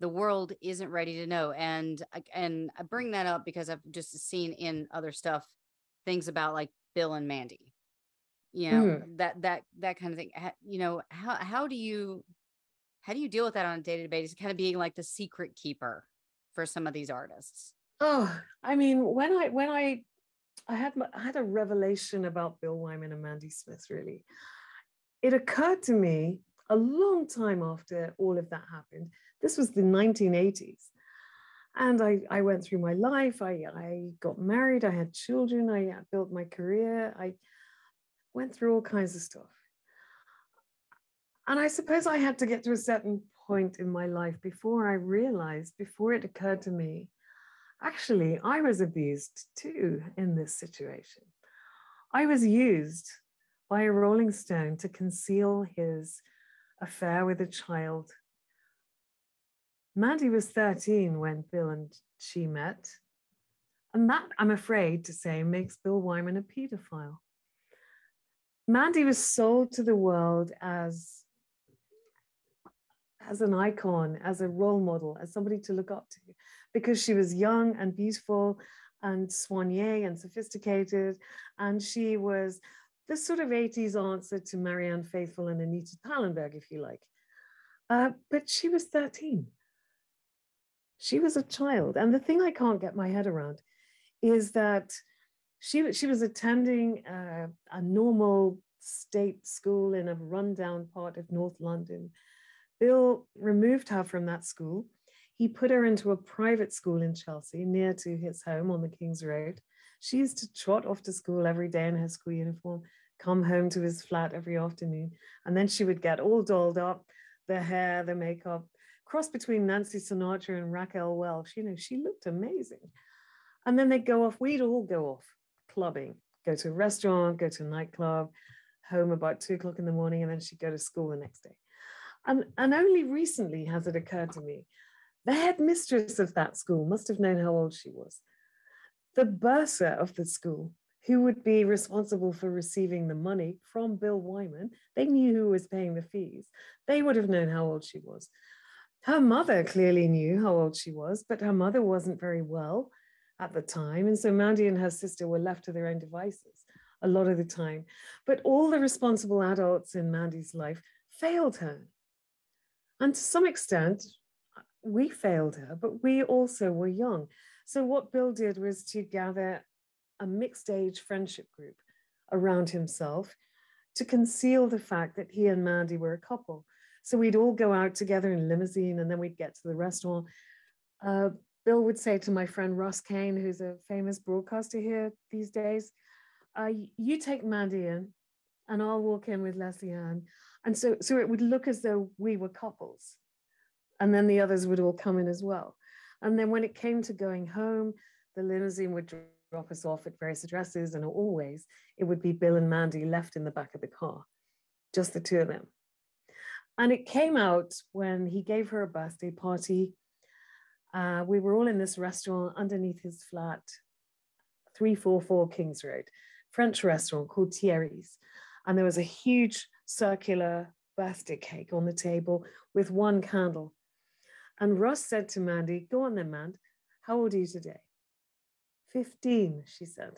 the world isn't ready to know? And and I bring that up because I've just seen in other stuff things about like Bill and Mandy. You know, mm. that that that kind of thing. You know, how how do you how do you deal with that on a day-to-day basis? Kind of being like the secret keeper for some of these artists. Oh, I mean, when I when I I had I had a revelation about Bill Wyman and Mandy Smith. Really, it occurred to me a long time after all of that happened. This was the 1980s, and I I went through my life. I I got married. I had children. I built my career. I went through all kinds of stuff. And I suppose I had to get to a certain point in my life before I realized, before it occurred to me Actually, I was abused too in this situation. I was used by a Rolling Stone to conceal his affair with a child. Mandy was 13 when Bill and she met. And that, I'm afraid to say, makes Bill Wyman a pedophile. Mandy was sold to the world as, as an icon, as a role model, as somebody to look up to because she was young and beautiful and soignée and sophisticated. And she was the sort of 80s answer to Marianne Faithfull and Anita Pallenberg, if you like. Uh, but she was 13. She was a child. And the thing I can't get my head around is that she, she was attending uh, a normal state school in a rundown part of North London. Bill removed her from that school he put her into a private school in Chelsea, near to his home on the King's Road. She used to trot off to school every day in her school uniform, come home to his flat every afternoon, and then she would get all dolled up, the hair, the makeup, cross between Nancy Sinatra and Raquel Welch. You know, she looked amazing. And then they'd go off, we'd all go off clubbing, go to a restaurant, go to a nightclub, home about two o'clock in the morning, and then she'd go to school the next day. And, and only recently has it occurred to me the headmistress of that school must have known how old she was. The bursar of the school, who would be responsible for receiving the money from Bill Wyman, they knew who was paying the fees. They would have known how old she was. Her mother clearly knew how old she was, but her mother wasn't very well at the time. And so Mandy and her sister were left to their own devices a lot of the time. But all the responsible adults in Mandy's life failed her. And to some extent, we failed her, but we also were young. So what Bill did was to gather a mixed age friendship group around himself, to conceal the fact that he and Mandy were a couple. So we'd all go out together in limousine and then we'd get to the restaurant. Uh, Bill would say to my friend Russ Kane, who's a famous broadcaster here these days, uh, you take Mandy in and I'll walk in with Lesley Ann. And so, so it would look as though we were couples. And then the others would all come in as well. And then when it came to going home, the limousine would drop us off at various addresses. And always it would be Bill and Mandy left in the back of the car, just the two of them. And it came out when he gave her a birthday party. Uh, we were all in this restaurant underneath his flat, 344 Kings Road, French restaurant called Thierry's. And there was a huge circular birthday cake on the table with one candle. And Russ said to Mandy, Go on then, man. How old are you today? 15, she said.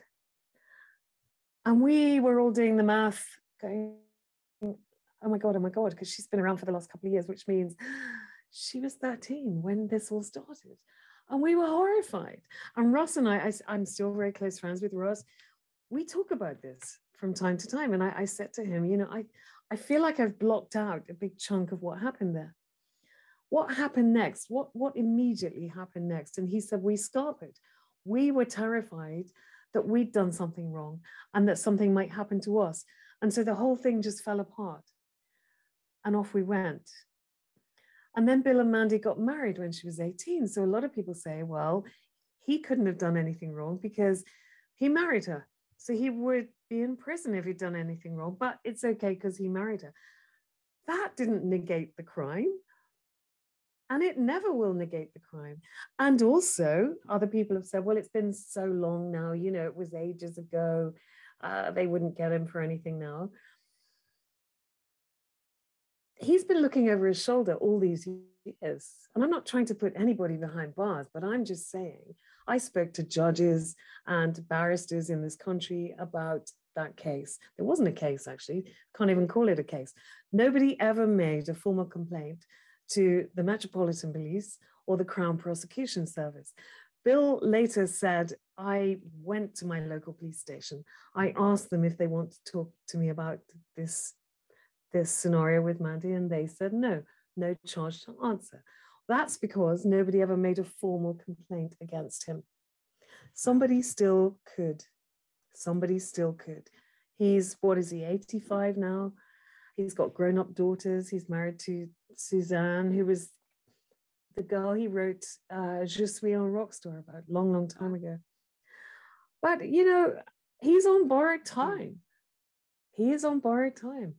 And we were all doing the math, going, oh my God, oh my God, because she's been around for the last couple of years, which means she was 13 when this all started. And we were horrified. And Russ and I, I am still very close friends with Russ. We talk about this from time to time. And I, I said to him, you know, I, I feel like I've blocked out a big chunk of what happened there. What happened next? What, what immediately happened next? And he said, we scarpered. We were terrified that we'd done something wrong and that something might happen to us. And so the whole thing just fell apart and off we went. And then Bill and Mandy got married when she was 18. So a lot of people say, well, he couldn't have done anything wrong because he married her. So he would be in prison if he'd done anything wrong, but it's okay because he married her. That didn't negate the crime. And it never will negate the crime. And also, other people have said, well, it's been so long now, you know, it was ages ago. Uh, they wouldn't get him for anything now he's been looking over his shoulder all these years. And I'm not trying to put anybody behind bars, but I'm just saying, I spoke to judges and barristers in this country about that case. There wasn't a case, actually, can't even call it a case. Nobody ever made a formal complaint to the Metropolitan Police or the Crown Prosecution Service. Bill later said, I went to my local police station. I asked them if they want to talk to me about this this scenario with Mandy, and they said no, no charge to answer. That's because nobody ever made a formal complaint against him. Somebody still could. Somebody still could. He's, what is he, 85 now? He's got grown up daughters. He's married to Suzanne, who was the girl he wrote uh, Je suis un rockstar about long, long time ago. But, you know, he's on borrowed time. He is on borrowed time.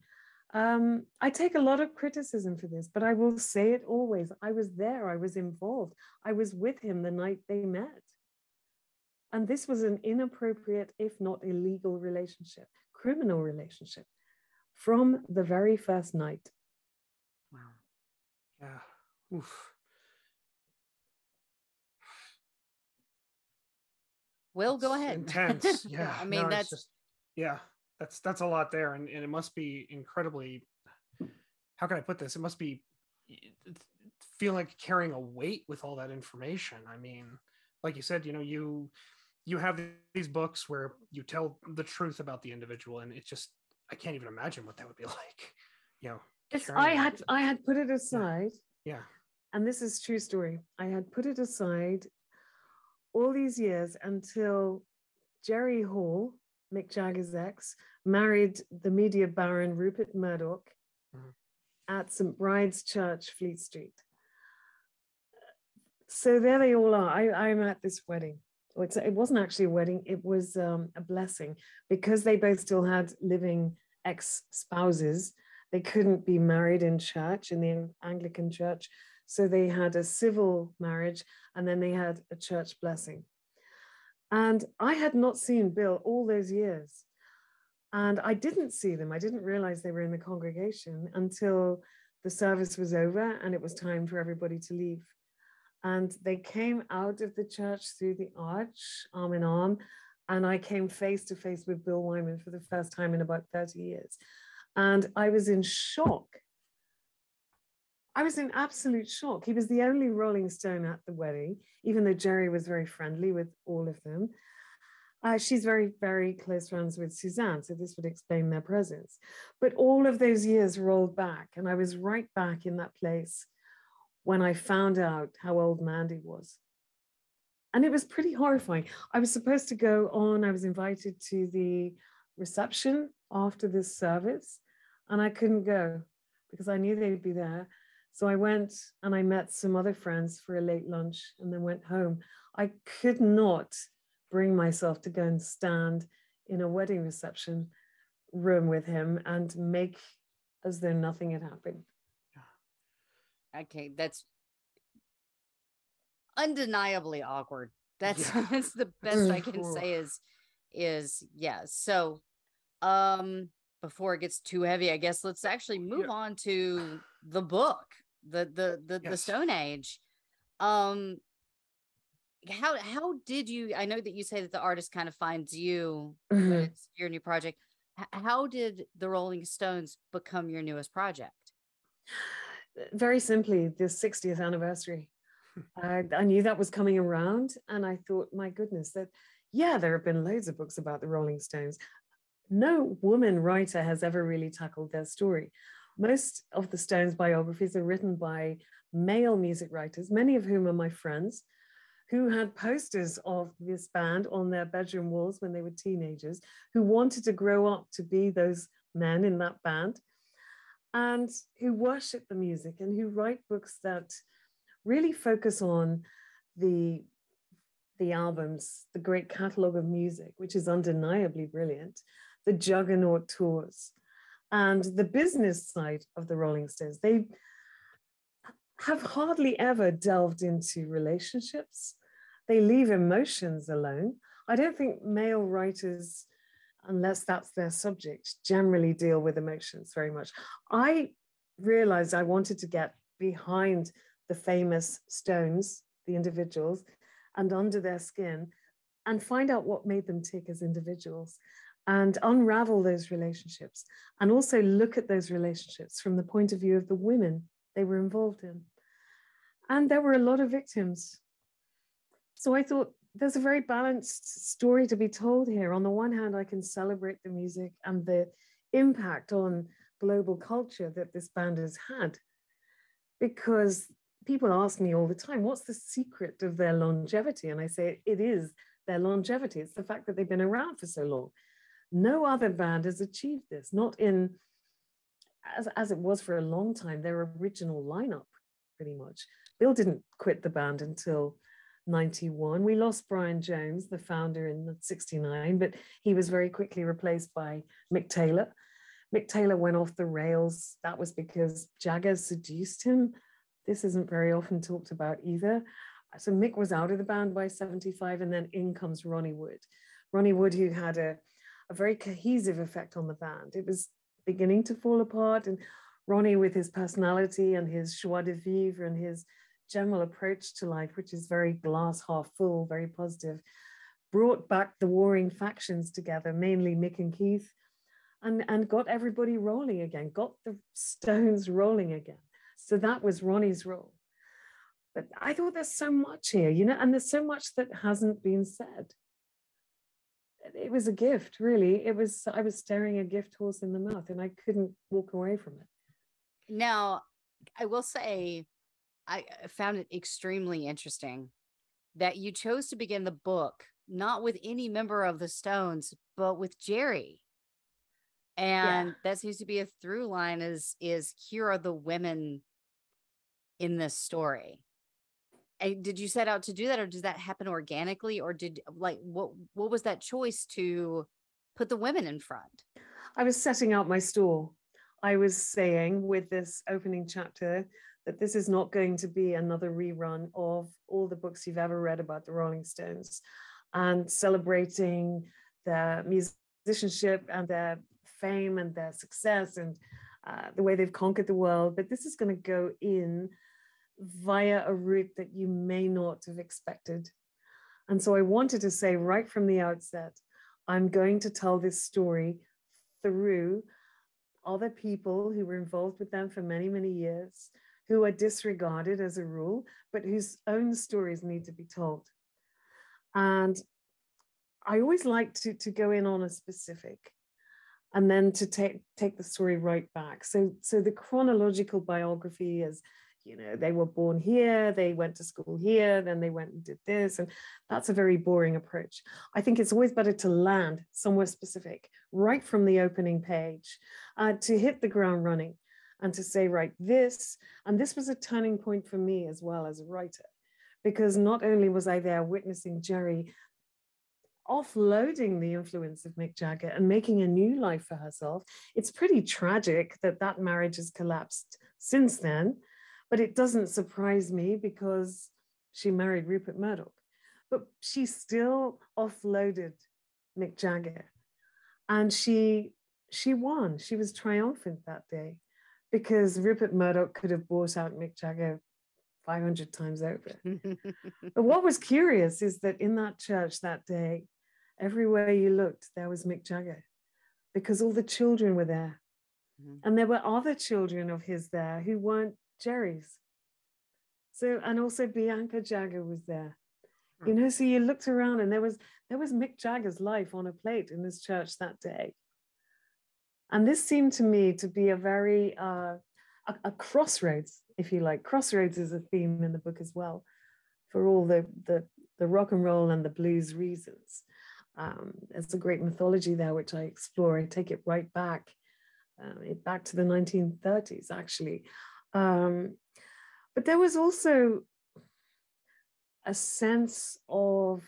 Um, I take a lot of criticism for this, but I will say it always. I was there, I was involved, I was with him the night they met. And this was an inappropriate, if not illegal relationship, criminal relationship from the very first night. Wow. Yeah. Oof. Will, go ahead. Intense. Yeah. I mean, no, that's just, yeah that's that's a lot there. And, and it must be incredibly how can i put this? It must be feel like carrying a weight with all that information. I mean like you said you know you you have these books where you tell the truth about the individual and it's just i can't even imagine what that would be like you know it's, i had i had put it aside. Yeah. yeah. And this is true story. I had put it aside all these years until jerry hall Mick Jagger's ex, married the media baron Rupert Murdoch mm-hmm. at St. Bride's Church, Fleet Street. So there they all are. I, I'm at this wedding. it wasn't actually a wedding, it was um, a blessing because they both still had living ex spouses. They couldn't be married in church, in the Anglican church. So they had a civil marriage and then they had a church blessing. And I had not seen Bill all those years. And I didn't see them. I didn't realize they were in the congregation until the service was over and it was time for everybody to leave. And they came out of the church through the arch, arm in arm. And I came face to face with Bill Wyman for the first time in about 30 years. And I was in shock I was in absolute shock. He was the only Rolling Stone at the wedding, even though Jerry was very friendly with all of them. Uh, she's very, very close friends with Suzanne, so this would explain their presence. But all of those years rolled back, and I was right back in that place when I found out how old Mandy was. And it was pretty horrifying. I was supposed to go on, I was invited to the reception after this service, and I couldn't go because I knew they'd be there. So I went and I met some other friends for a late lunch and then went home. I could not bring myself to go and stand in a wedding reception room with him and make as though nothing had happened. Okay, that's undeniably awkward. That's Yeah. that's the best I can say is is yeah. So um before it gets too heavy, I guess let's actually move Yeah. on to the book, the the the, the Stone Age. Um how how did you I know that you say that the artist kind of finds you Mhm. it's your new project. H- how did the Rolling Stones become your newest project? Very simply, the 60th anniversary. I, I knew that was coming around, and I thought, my goodness, that yeah, there have been loads of books about the Rolling Stones. No woman writer has ever really tackled their story. Most of the Stones biographies are written by male music writers, many of whom are my friends, who had posters of this band on their bedroom walls when they were teenagers, who wanted to grow up to be those men in that band, and who worship the music and who write books that really focus on the the albums, the great catalogue of music, which is undeniably brilliant, the juggernaut tours, and the business side of the Rolling Stones. They have hardly ever delved into relationships. They leave emotions alone. I don't think male writers, unless that's their subject, generally deal with emotions very much. I realized I wanted to get behind the famous stones, the individuals, and under their skin and find out what made them tick as individuals and unravel those relationships and also look at those relationships from the point of view of the women they were involved in. And there were a lot of victims. So I thought there's a very balanced story to be told here. On the one hand, I can celebrate the music and the impact on global culture that this band has had because people ask me all the time, what's the secret of their longevity? And I say, it is their longevity. It's the fact that they've been around for so long. No other band has achieved this, not in, as, as it was for a long time, their original lineup, pretty much. Bill didn't quit the band until 91. We lost Brian Jones, the founder, in 69, but he was very quickly replaced by Mick Taylor. Mick Taylor went off the rails. That was because Jagger seduced him this isn't very often talked about either. So Mick was out of the band by 75, and then in comes Ronnie Wood. Ronnie Wood, who had a, a very cohesive effect on the band. It was beginning to fall apart, and Ronnie, with his personality and his joie de vivre and his general approach to life, which is very glass half full, very positive, brought back the warring factions together, mainly Mick and Keith, and, and got everybody rolling again, got the Stones rolling again. So that was Ronnie's role. But I thought there's so much here, you know, and there's so much that hasn't been said. It was a gift, really. It was, I was staring a gift horse in the mouth and I couldn't walk away from it. Now, I will say, I found it extremely interesting that you chose to begin the book not with any member of the Stones, but with Jerry. And that seems to be a through line is is here are the women in this story. Did you set out to do that or does that happen organically or did like what what was that choice to put the women in front? I was setting out my store I was saying with this opening chapter that this is not going to be another rerun of all the books you've ever read about the Rolling Stones and celebrating their musicianship and their fame and their success and uh, the way they've conquered the world. But this is going to go in via a route that you may not have expected. And so I wanted to say right from the outset, I'm going to tell this story through other people who were involved with them for many, many years, who are disregarded as a rule, but whose own stories need to be told. And I always like to to go in on a specific and then to take take the story right back. So so the chronological biography is you know they were born here they went to school here then they went and did this and that's a very boring approach i think it's always better to land somewhere specific right from the opening page uh, to hit the ground running and to say right this and this was a turning point for me as well as a writer because not only was i there witnessing jerry offloading the influence of Mick Jagger and making a new life for herself. It's pretty tragic that that marriage has collapsed since then. But it doesn't surprise me because she married Rupert Murdoch. But she still offloaded Mick Jagger. And she she won. She was triumphant that day because Rupert Murdoch could have bought out Mick Jagger 500 times over. but what was curious is that in that church that day, everywhere you looked, there was Mick Jagger because all the children were there. Mm-hmm. And there were other children of his there who weren't Jerry's. So, and also Bianca Jagger was there. You hmm. know, so you looked around and there was there was Mick Jagger's life on a plate in this church that day. And this seemed to me to be a very uh, a, a crossroads, if you like. Crossroads is a theme in the book as well, for all the the, the rock and roll and the blues reasons. Um, there's a great mythology there which I explore. I take it right back, uh, back to the 1930s actually, um, but there was also a sense of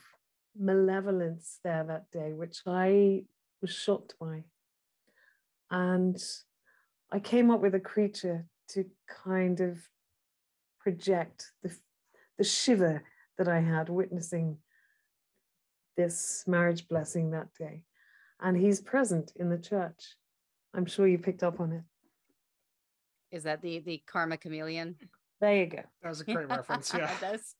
malevolence there that day, which I was shocked by. And I came up with a creature to kind of project the, the shiver that I had witnessing this marriage blessing that day. And he's present in the church. I'm sure you picked up on it. Is that the the karma chameleon? There you go. That was a great reference. Yeah. That's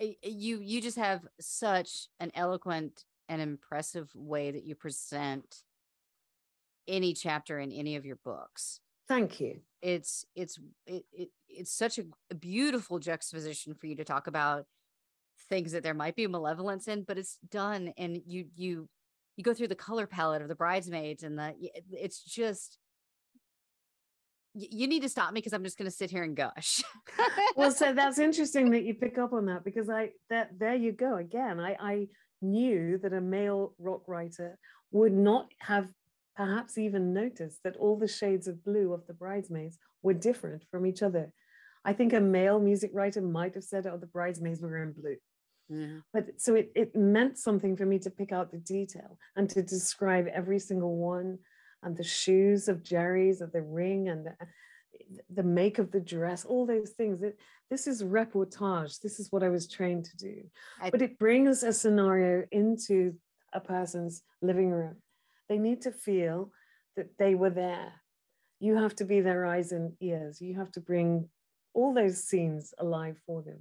eh, eh, you you just have such an eloquent and impressive way that you present any chapter in any of your books. Thank you. It's it's it, it it's such a, a beautiful juxtaposition for you to talk about things that there might be malevolence in, but it's done and you you you go through the color palette of the bridesmaids and the it's just you need to stop me because I'm just going to sit here and gush. well, so that's interesting that you pick up on that because I that there you go again. I I knew that a male rock writer would not have perhaps even noticed that all the shades of blue of the bridesmaids were different from each other. I think a male music writer might have said, "Oh, the bridesmaids were in blue." Yeah. But so it, it meant something for me to pick out the detail and to describe every single one and the shoes of Jerry's, of the ring, and the, the make of the dress, all those things. It, this is reportage. This is what I was trained to do. I, but it brings a scenario into a person's living room. They need to feel that they were there. You have to be their eyes and ears. You have to bring all those scenes alive for them.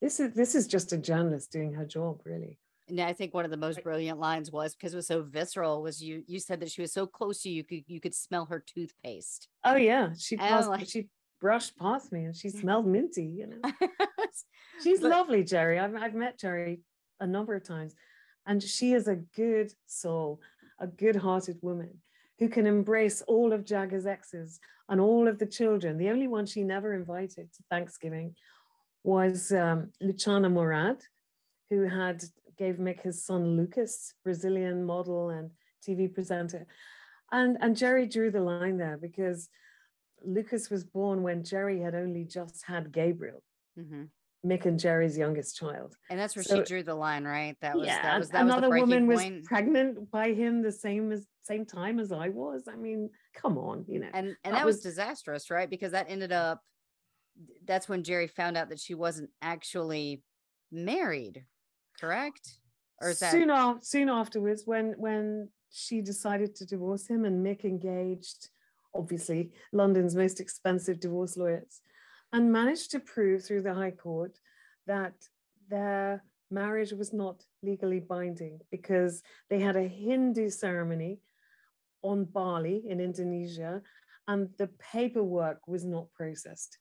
This is this is just a journalist doing her job, really. And I think one of the most brilliant lines was because it was so visceral. Was you you said that she was so close to you, you could you could smell her toothpaste. Oh yeah, she passed, like, she brushed past me and she smelled minty. You know, she's but, lovely, Jerry. I've I've met Jerry a number of times, and she is a good soul, a good-hearted woman who can embrace all of Jagger's exes and all of the children. The only one she never invited to Thanksgiving was um, Luciana Morad, who had gave Mick his son Lucas, Brazilian model and TV presenter. And, and Jerry drew the line there because Lucas was born when Jerry had only just had Gabriel. Mm-hmm. Mick and Jerry's youngest child. And that's where so, she drew the line, right? That was yeah, that was that another was woman point. was pregnant by him the same as same time as I was. I mean, come on, you know. And and that, that was, was disastrous, right? Because that ended up that's when Jerry found out that she wasn't actually married, correct? Or is soon that off, soon afterwards, when when she decided to divorce him and Mick engaged, obviously London's most expensive divorce lawyers, and managed to prove through the High Court that their marriage was not legally binding because they had a Hindu ceremony on Bali in Indonesia, and the paperwork was not processed.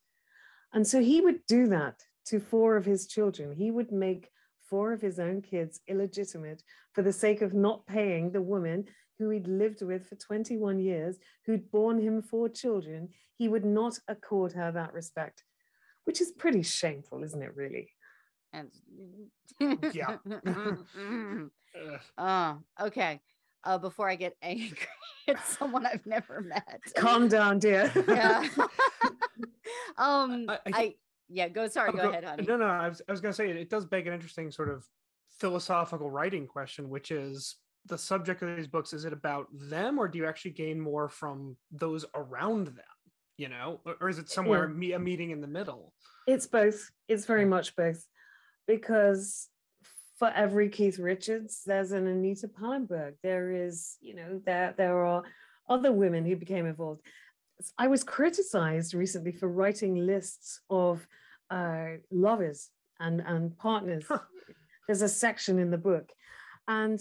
And so he would do that to four of his children. He would make four of his own kids illegitimate for the sake of not paying the woman who he'd lived with for 21 years, who'd borne him four children, he would not accord her that respect, which is pretty shameful, isn't it, really? And Yeah. uh, okay. Uh, before I get angry at someone I've never met. Calm down, dear. Yeah. um, I- I, I think- yeah. Go. Sorry. Oh, Go, ahead, honey. No, no, I was, I was going to say it does beg an interesting sort of philosophical writing question, which is the subject of these books. Is it about them, or do you actually gain more from those around them? You know, or, or is it somewhere me- a meeting in the middle? It's both. It's very much both. Because for every Keith Richards, there's an Anita Pallenberg. There is, you know, there there are other women who became involved. I was criticized recently for writing lists of uh, lovers and and partners. Huh. There's a section in the book, and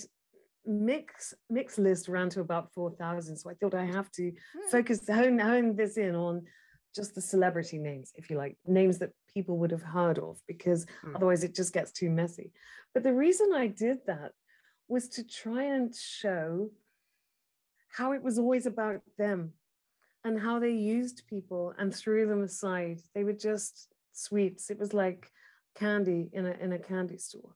mix mix list ran to about four thousand. So I thought I have to Hmm. focus hone, hone this in on just the celebrity names, if you like, names that people would have heard of, because Hmm. otherwise it just gets too messy. But the reason I did that was to try and show how it was always about them and how they used people and threw them aside. They were just sweets. It was like candy in a, in a candy store.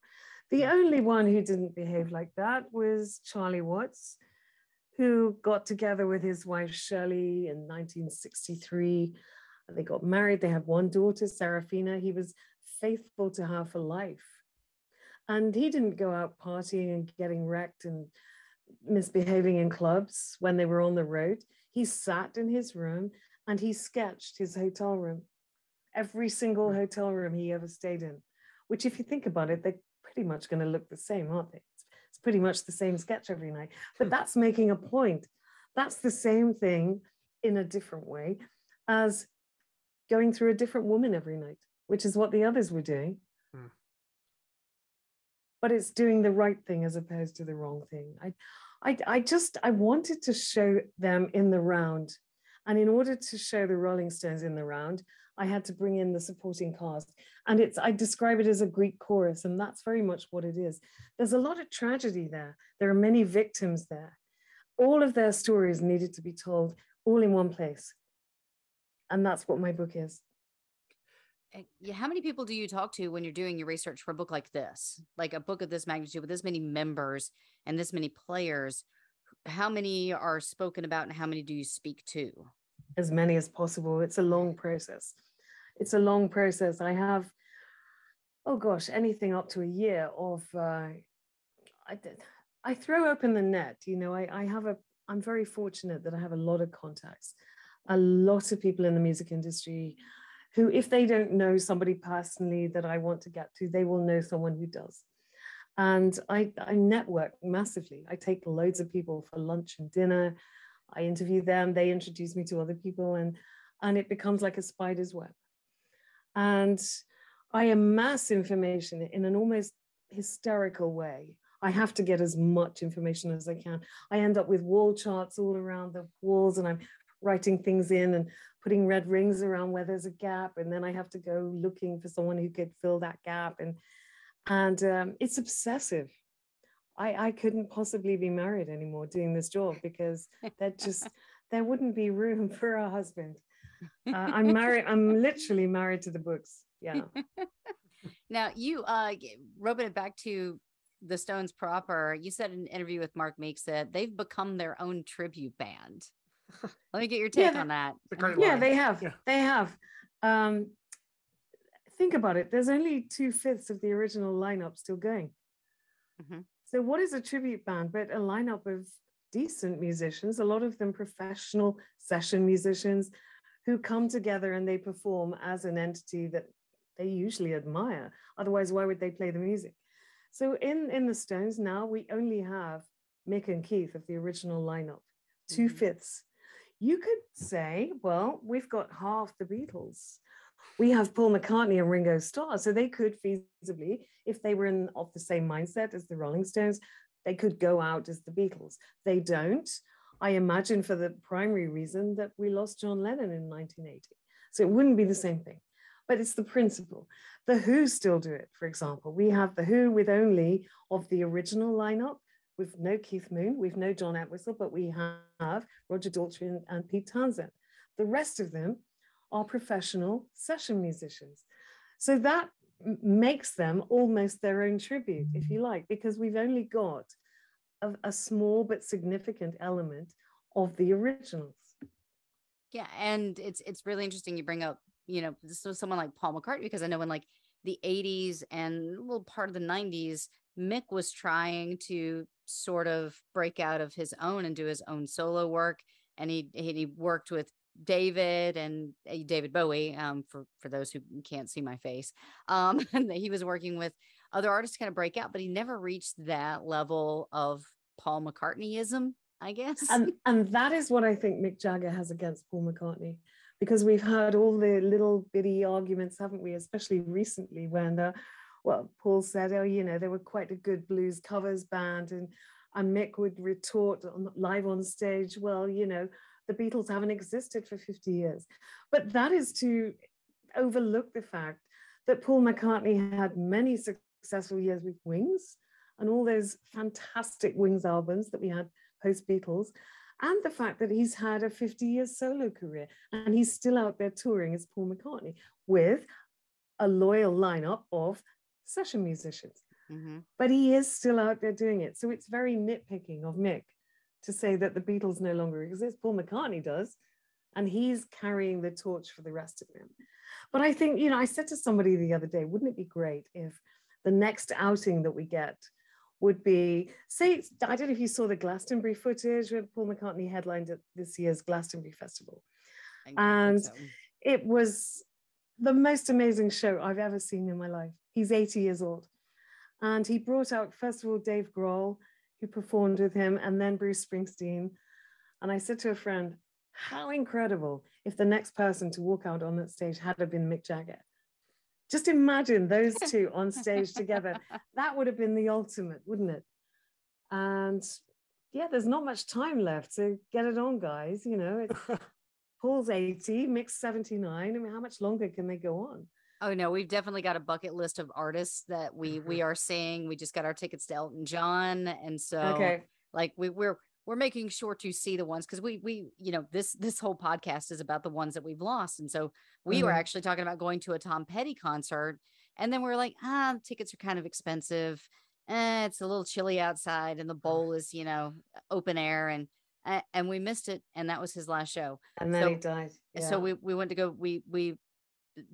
The only one who didn't behave like that was Charlie Watts, who got together with his wife Shirley in 1963. They got married. They had one daughter, Seraphina. He was faithful to her for life. And he didn't go out partying and getting wrecked and misbehaving in clubs when they were on the road. He sat in his room and he sketched his hotel room, every single hotel room he ever stayed in, which, if you think about it, they're pretty much going to look the same, aren't they? It's, pretty much the same sketch every night. But that's making a point. That's the same thing in a different way as going through a different woman every night, which is what the others were doing. Hmm. But it's doing the right thing as opposed to the wrong thing. I, I, I just I wanted to show them in the round, and in order to show the Rolling Stones in the round, I had to bring in the supporting cast. And it's I describe it as a Greek chorus, and that's very much what it is. There's a lot of tragedy there. There are many victims there. All of their stories needed to be told all in one place. And that's what my book is. How many people do you talk to when you're doing your research for a book like this, like a book of this magnitude with this many members and this many players? How many are spoken about, and how many do you speak to? as many as possible. It's a long process. It's a long process. I have, oh gosh, anything up to a year of. Uh, I did. I throw open the net. You know, I, I have a. I'm very fortunate that I have a lot of contacts, a lot of people in the music industry, who, if they don't know somebody personally that I want to get to, they will know someone who does. And I, I network massively. I take loads of people for lunch and dinner. I interview them, they introduce me to other people, and, and it becomes like a spider's web. And I amass information in an almost hysterical way. I have to get as much information as I can. I end up with wall charts all around the walls, and I'm writing things in and putting red rings around where there's a gap, and then I have to go looking for someone who could fill that gap. And and um, it's obsessive. I, I couldn't possibly be married anymore doing this job because that just there wouldn't be room for a husband. Uh, I'm married. I'm literally married to the books. Yeah. Now, you uh roping it back to the Stones proper, you said in an interview with Mark Meeks that they've become their own tribute band. Let me get your Yeah, take they- on that. Yeah, line. they have. Yeah. They have. Um, think about it. There's only two fifths of the original lineup still going. Mhm. So, what is a tribute band but a lineup of decent musicians? A lot of them professional session musicians who come together and they perform as an entity that they usually admire. Otherwise, why would they play the music? So, in in the Stones now, we only have Mick and Keith of the original lineup, two Mhm. fifths. You could say, well, we've got half the Beatles. We have Paul McCartney and Ringo Starr, so they could feasibly, if they were in of the same mindset as the Rolling Stones, they could go out as the Beatles. They don't. I imagine for the primary reason that we lost John Lennon in 1980. So it wouldn't be the same thing. but it's the principle. The Who still do it, for example. We have The Who with only of the original lineup, with no Keith Moon, we've no John Entwistle, but we have Roger Daltrey and, and Pete Townshend. The rest of them are professional session musicians. So that makes them almost their own tribute, if you like, because we've only got a, a small but significant element of the originals. Yeah, and it's it's really interesting you bring up, you know, was someone like Paul McCartney because I know when like the 80s and a little part of the 90s, Mick was trying to sort of break out of his own and do his own solo work. And he he worked with David and uh, David Bowie, um, for for those who can't see my face, um, he was working with other artists kind of break out, but he never reached that level of Paul McCartneyism, I guess. And and that is what I think Mick Jagger has against Paul McCartney, because we've heard all the little bitty arguments, haven't we? Especially recently when, uh, well, Paul said, oh, you know, they were quite a good blues covers band, and and Mick would retort on, live on stage, well, you know, the Beatles haven't existed for 50 years. But that is to overlook the fact that Paul McCartney had many successful years with Wings and all those fantastic Wings albums that we had post Beatles, and the fact that he's had a 50 year solo career and he's still out there touring as Paul McCartney with a loyal lineup of session musicians. Mm-hmm. But he is still out there doing it. So it's very nitpicking of Mick to say that the Beatles no longer exist. Paul McCartney does, and he's carrying the torch for the rest of them. But I think, you know, I said to somebody the other day, wouldn't it be great if the next outing that we get would be, say, I don't know if you saw the Glastonbury footage when Paul McCartney headlined at this year's Glastonbury Festival. And so. it was the most amazing show I've ever seen in my life. He's 80 years old. And he brought out, first of all, Dave Grohl, who performed with him, and then Bruce Springsteen. And I said to a friend, how incredible if the next person to walk out on that stage had have been Mick Jagger. Just imagine those two on stage together. That would have been the ultimate, wouldn't it? And yeah, there's not much time left. So get it on, guys. You know, it's, Paul's 80, Mick's 79. I mean, how much longer can they go on? Oh no, we've definitely got a bucket list of artists that we we mm-hmm. are seeing. We just got our tickets to Elton John, and so okay. like we we're we're making sure to see the ones because we we you know this this whole podcast is about the ones that we've lost, and so we mm-hmm. were actually talking about going to a Tom Petty concert, and then we are like, ah, tickets are kind of expensive. Eh, it's a little chilly outside, and the bowl is you know open air, and and we missed it, and that was his last show. And then so, he died. Yeah. So we we went to go. We we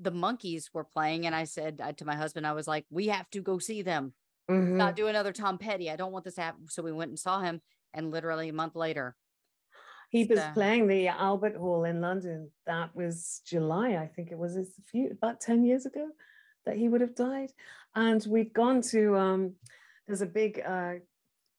the Monkees were playing, and I said uh, to my husband, I was like, "We have to go see them. Mm-hmm. Not do another Tom Petty. I don't want this to happen." So we went and saw him, and literally a month later, he was playing the Albert Hall in London. That was July, I think it was. It's a few about ten years ago that he would have died, and we'd gone to. Um, there's a big uh,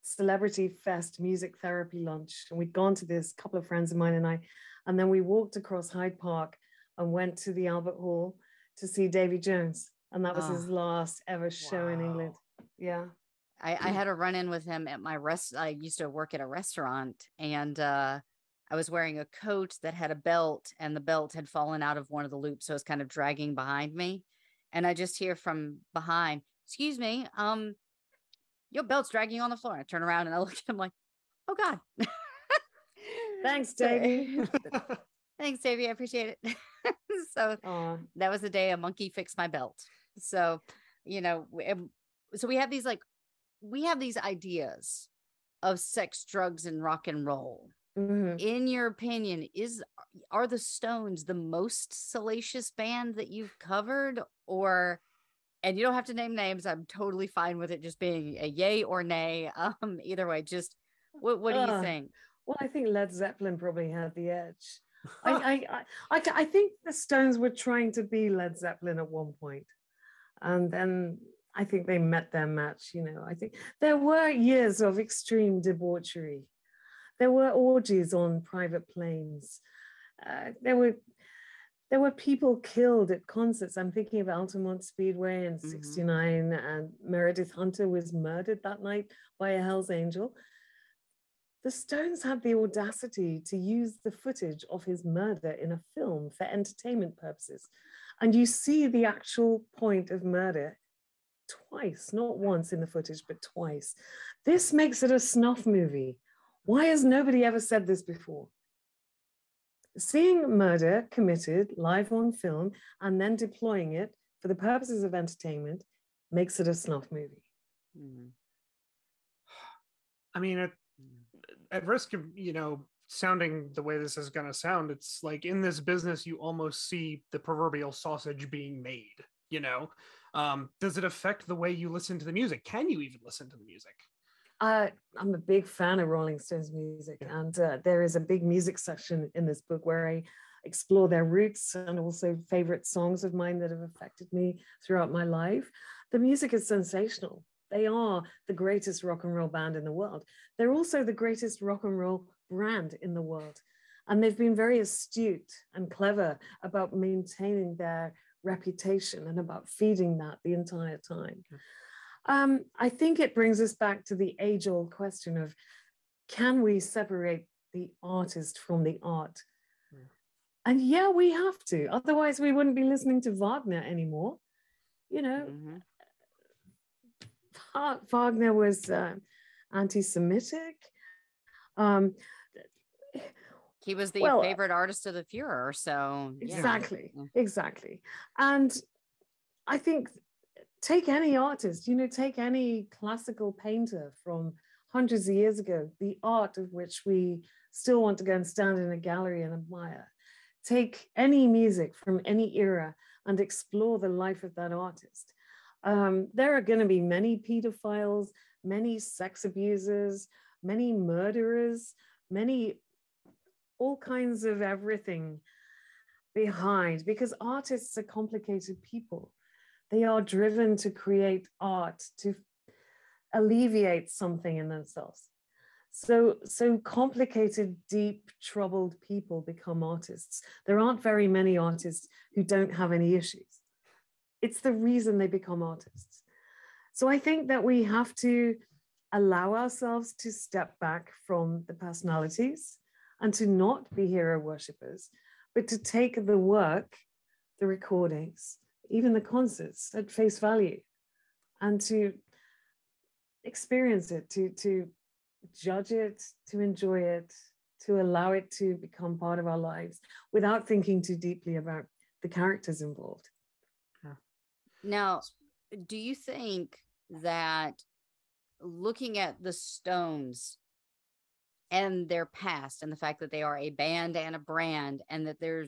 celebrity fest music therapy lunch, and we'd gone to this. couple of friends of mine and I, and then we walked across Hyde Park and went to the Albert Hall to see Davy Jones. And that was oh. his last ever show wow. in England. Yeah. I, I had a run in with him at my rest. I used to work at a restaurant and uh, I was wearing a coat that had a belt and the belt had fallen out of one of the loops. So it was kind of dragging behind me. And I just hear from behind, excuse me, um, your belt's dragging on the floor. I turn around and I look at him like, oh God. Thanks, Davy. Thanks, Davy. I appreciate it. so Aww. that was the day a monkey fixed my belt. So, you know, so we have these like, we have these ideas of sex, drugs, and rock and roll. Mm-hmm. In your opinion, is are the Stones the most salacious band that you've covered, or and you don't have to name names. I'm totally fine with it just being a yay or nay. Um, either way, just what what do uh, you think? Well, I think Led Zeppelin probably had the edge. I, I, I, I think the Stones were trying to be Led Zeppelin at one point, and then I think they met their match. You know, I think there were years of extreme debauchery. There were orgies on private planes. Uh, there were there were people killed at concerts. I'm thinking of Altamont Speedway in '69, mm-hmm. and Meredith Hunter was murdered that night by a Hell's Angel the Stones had the audacity to use the footage of his murder in a film for entertainment purposes. And you see the actual point of murder twice, not once in the footage, but twice. This makes it a snuff movie. Why has nobody ever said this before? Seeing murder committed live on film and then deploying it for the purposes of entertainment makes it a snuff movie. Mm. I mean, at, at risk of, you know, sounding the way this is going to sound, it's like in this business, you almost see the proverbial sausage being made, you know? Um, does it affect the way you listen to the music? Can you even listen to the music? Uh, I'm a big fan of Rolling Stones music, and uh, there is a big music section in this book where I explore their roots and also favorite songs of mine that have affected me throughout my life. The music is sensational. They are the greatest rock and roll band in the world. They're also the greatest rock and roll brand in the world. And they've been very astute and clever about maintaining their reputation and about feeding that the entire time. Um, I think it brings us back to the age old question of can we separate the artist from the art? Mm. And yeah, we have to. Otherwise, we wouldn't be listening to Wagner anymore. You know, mm-hmm. Wagner was uh, anti Semitic. Um, he was the well, favorite artist of the Fuhrer. So, exactly, yeah. exactly. And I think take any artist, you know, take any classical painter from hundreds of years ago, the art of which we still want to go and stand in a gallery and admire. Take any music from any era and explore the life of that artist. Um, there are going to be many pedophiles, many sex abusers, many murderers, many all kinds of everything behind because artists are complicated people. They are driven to create art, to alleviate something in themselves. So, so complicated, deep, troubled people become artists. There aren't very many artists who don't have any issues. It's the reason they become artists. So I think that we have to allow ourselves to step back from the personalities and to not be hero worshippers, but to take the work, the recordings, even the concerts at face value and to experience it to to judge it to enjoy it to allow it to become part of our lives without thinking too deeply about the characters involved. Now do you think that looking at the stones and their past and the fact that they are a band and a brand and that they're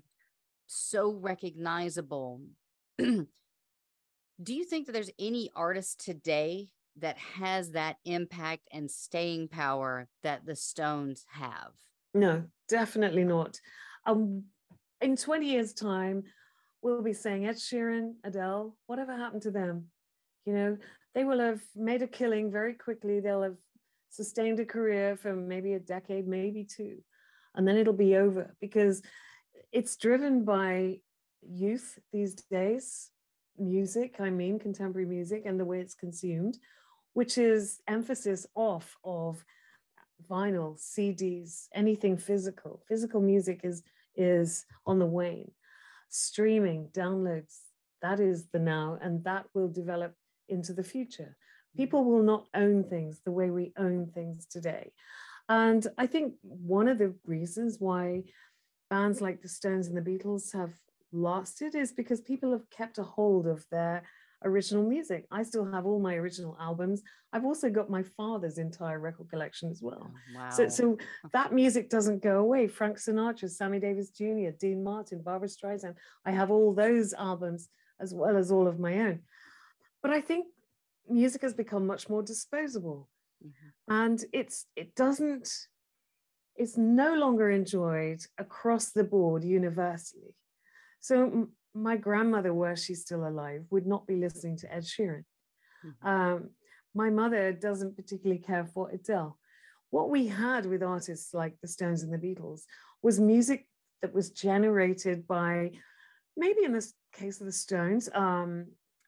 so recognizable do you think that there's any artist today that has that impact and staying power that the Stones have? No, definitely not. Um, in 20 years' time, we'll be saying Ed Sheeran, Adele, whatever happened to them? You know, they will have made a killing very quickly. They'll have sustained a career for maybe a decade, maybe two, and then it'll be over because it's driven by youth these days, music, I mean, contemporary music, and the way it's consumed, which is emphasis off of vinyl, CDs, anything physical. Physical music is, is on the wane. Streaming, downloads, that is the now, and that will develop into the future. People will not own things the way we own things today. And I think one of the reasons why bands like the Stones and the Beatles have lasted is because people have kept a hold of their original music. I still have all my original albums. I've also got my father's entire record collection as well. Oh, wow. So, so that music doesn't go away. Frank Sinatra, Sammy Davis Jr., Dean Martin, Barbra Streisand. I have all those albums as well as all of my own. But I think music has become much more disposable. Mm-hmm. And it's it doesn't it's no longer enjoyed across the board universally. So my grandmother, were she still alive, would not be listening to Ed Sheeran. Mm-hmm. Um, my mother doesn't particularly care for Adele. What we had with artists like the Stones and the Beatles was music that was generated by, maybe in this case of the Stones, um,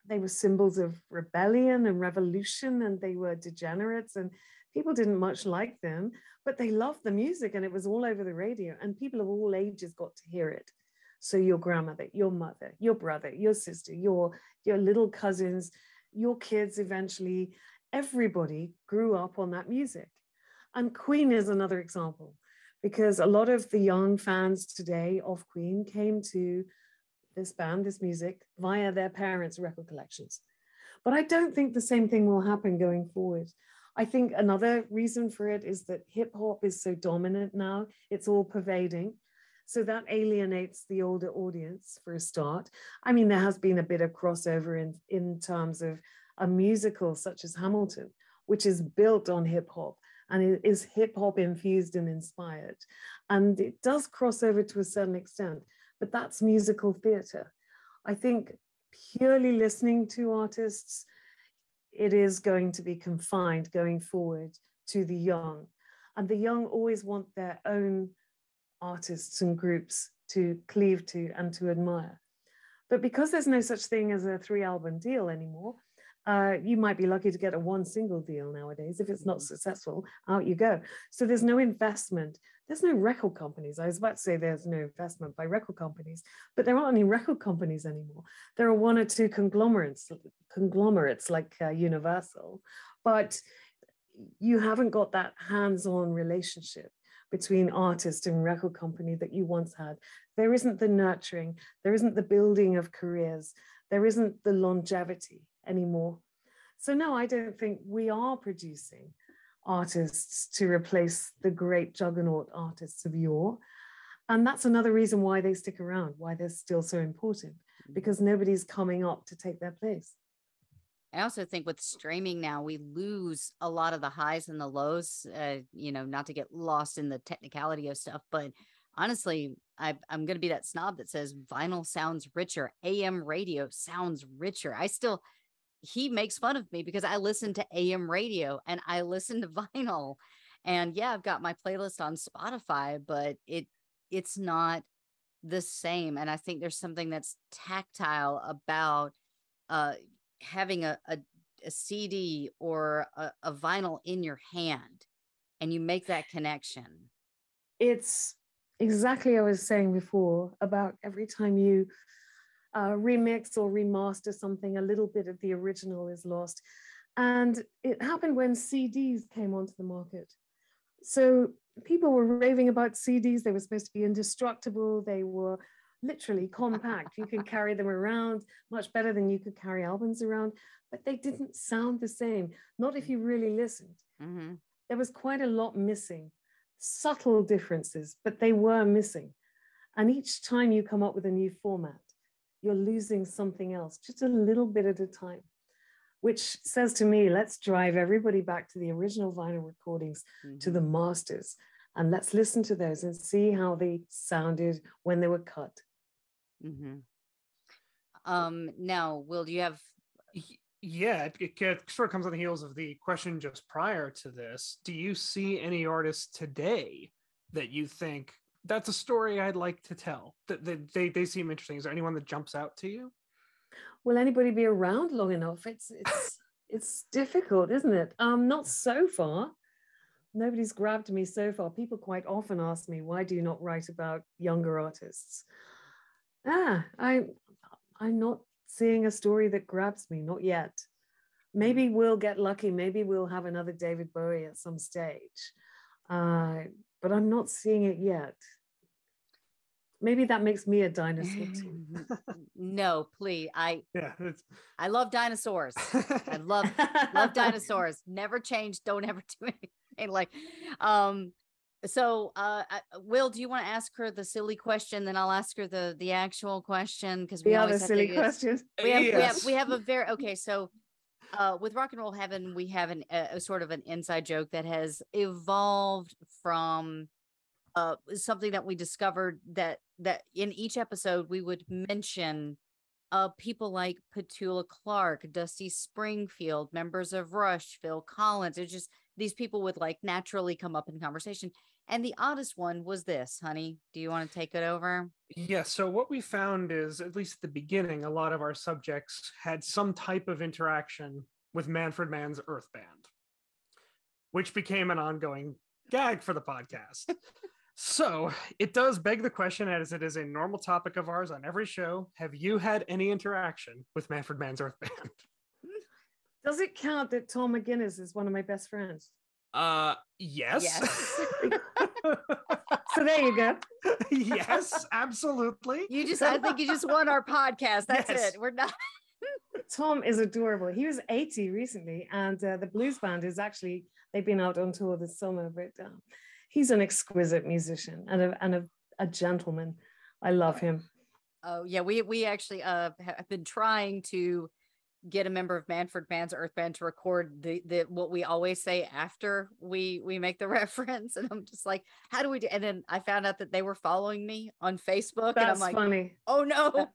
they were symbols of rebellion and revolution, and they were degenerates, and people didn't much like them, but they loved the music, and it was all over the radio, and people of all ages got to hear it. So your grandmother, your mother, your brother, your sister, your your little cousins, your kids eventually, everybody grew up on that music. And Queen is another example because a lot of the young fans today of Queen came to this band, this music, via their parents' record collections. But I don't think the same thing will happen going forward. I think another reason for it is that hip hop is so dominant now, it's all pervading. So that alienates the older audience for a start. I mean, there has been a bit of crossover in, in terms of a musical such as Hamilton, which is built on hip hop and it is hip hop infused and inspired. And it does cross over to a certain extent, but that's musical theatre. I think purely listening to artists, it is going to be confined going forward to the young. And the young always want their own artists and groups to cleave to and to admire. But because there's no such thing as a three album deal anymore, uh, you might be lucky to get a one single deal nowadays. If it's not mm-hmm. successful, out you go. So there's no investment. There's no record companies. I was about to say there's no investment by record companies, but there aren't any record companies anymore. There are one or two conglomerates, conglomerates like uh, Universal, but you haven't got that hands-on relationship between artist and record company that you once had. There isn't the nurturing, there isn't the building of careers, there isn't the longevity anymore. So, no, I don't think we are producing artists to replace the great juggernaut artists of yore. And that's another reason why they stick around, why they're still so important, mm-hmm. because nobody's coming up to take their place. I also think with streaming now, we lose a lot of the highs and the lows, uh, you know, not to get lost in the technicality of stuff, but honestly, I, am going to be that snob that says vinyl sounds richer. AM radio sounds richer. I still, he makes fun of me because I listen to AM radio and I listen to vinyl. And yeah, I've got my playlist on Spotify, but it it's not the same. And I think there's something that's tactile about uh, having a, a, a, CD or a, a vinyl in your hand and you make that connection. It's exactly I was saying before about every time you uh, remix or remaster something, a little bit of the original is lost. And it happened when CDs came onto the market. So people were raving about CDs. They were supposed to be indestructible. They were literally compact. you could carry them around much better than you could carry albums around, but they didn't sound the same. Not if you really listened. Mm-hmm. There was quite a lot missing, subtle differences, but they were missing. And each time you come up with a new format, you're losing something else, just a little bit at a time, which says to me, let's drive everybody back to the original vinyl recordings, mm-hmm. to the masters, and let's listen to those and see how they sounded when they were cut. Mm-hmm. Um, now, Will, do you have? Yeah, it, it sort of comes on the heels of the question just prior to this. Do you see any artists today that you think that's a story I'd like to tell. That they, they they seem interesting. Is there anyone that jumps out to you? Will anybody be around long enough? It's it's it's difficult, isn't it? Um, not so far. Nobody's grabbed me so far. People quite often ask me, why do you not write about younger artists? Ah, I I'm not seeing a story that grabs me, not yet. Maybe we'll get lucky. Maybe we'll have another David Bowie at some stage. Uh, but I'm not seeing it yet. Maybe that makes me a dinosaur too. no, please. I yeah, I love dinosaurs. I love love dinosaurs. Never change. Don't ever do anything like. Um. So, uh, Will, do you want to ask her the silly question? Then I'll ask her the the actual question because we the other silly questions. We have, yes. we have we have a very okay. So uh, with rock and roll heaven, we have an, a, a, sort of an inside joke that has evolved from uh, something that we discovered that that in each episode we would mention uh, people like Petula Clark, Dusty Springfield, members of Rush, Phil Collins. It's just these people would like naturally come up in conversation. And the oddest one was this, honey. Do you want to take it over? Yeah. So, what we found is, at least at the beginning, a lot of our subjects had some type of interaction with Manfred Mann's Earth Band, which became an ongoing gag for the podcast. So it does beg the question, as it is a normal topic of ours on every show. Have you had any interaction with Manfred Mann's Earth Band? Does it count that Tom McGuinness is one of my best friends? Uh, yes. Yes. So there you go. yes, absolutely. You just, I think you just won our podcast. That's Yes. it. We're not. Tom is adorable. He was 80 recently, and uh, the blues band is actually, they've been out on tour this summer, but um, he's an exquisite musician and, a, and a, a gentleman. I love him. Oh yeah, we we actually uh have been trying to get a member of Manfred Mann's Earth Band to record the the what we always say after we we make the reference, and I'm just like, how do we do? And then I found out that they were following me on Facebook, and I'm like, funny. oh no,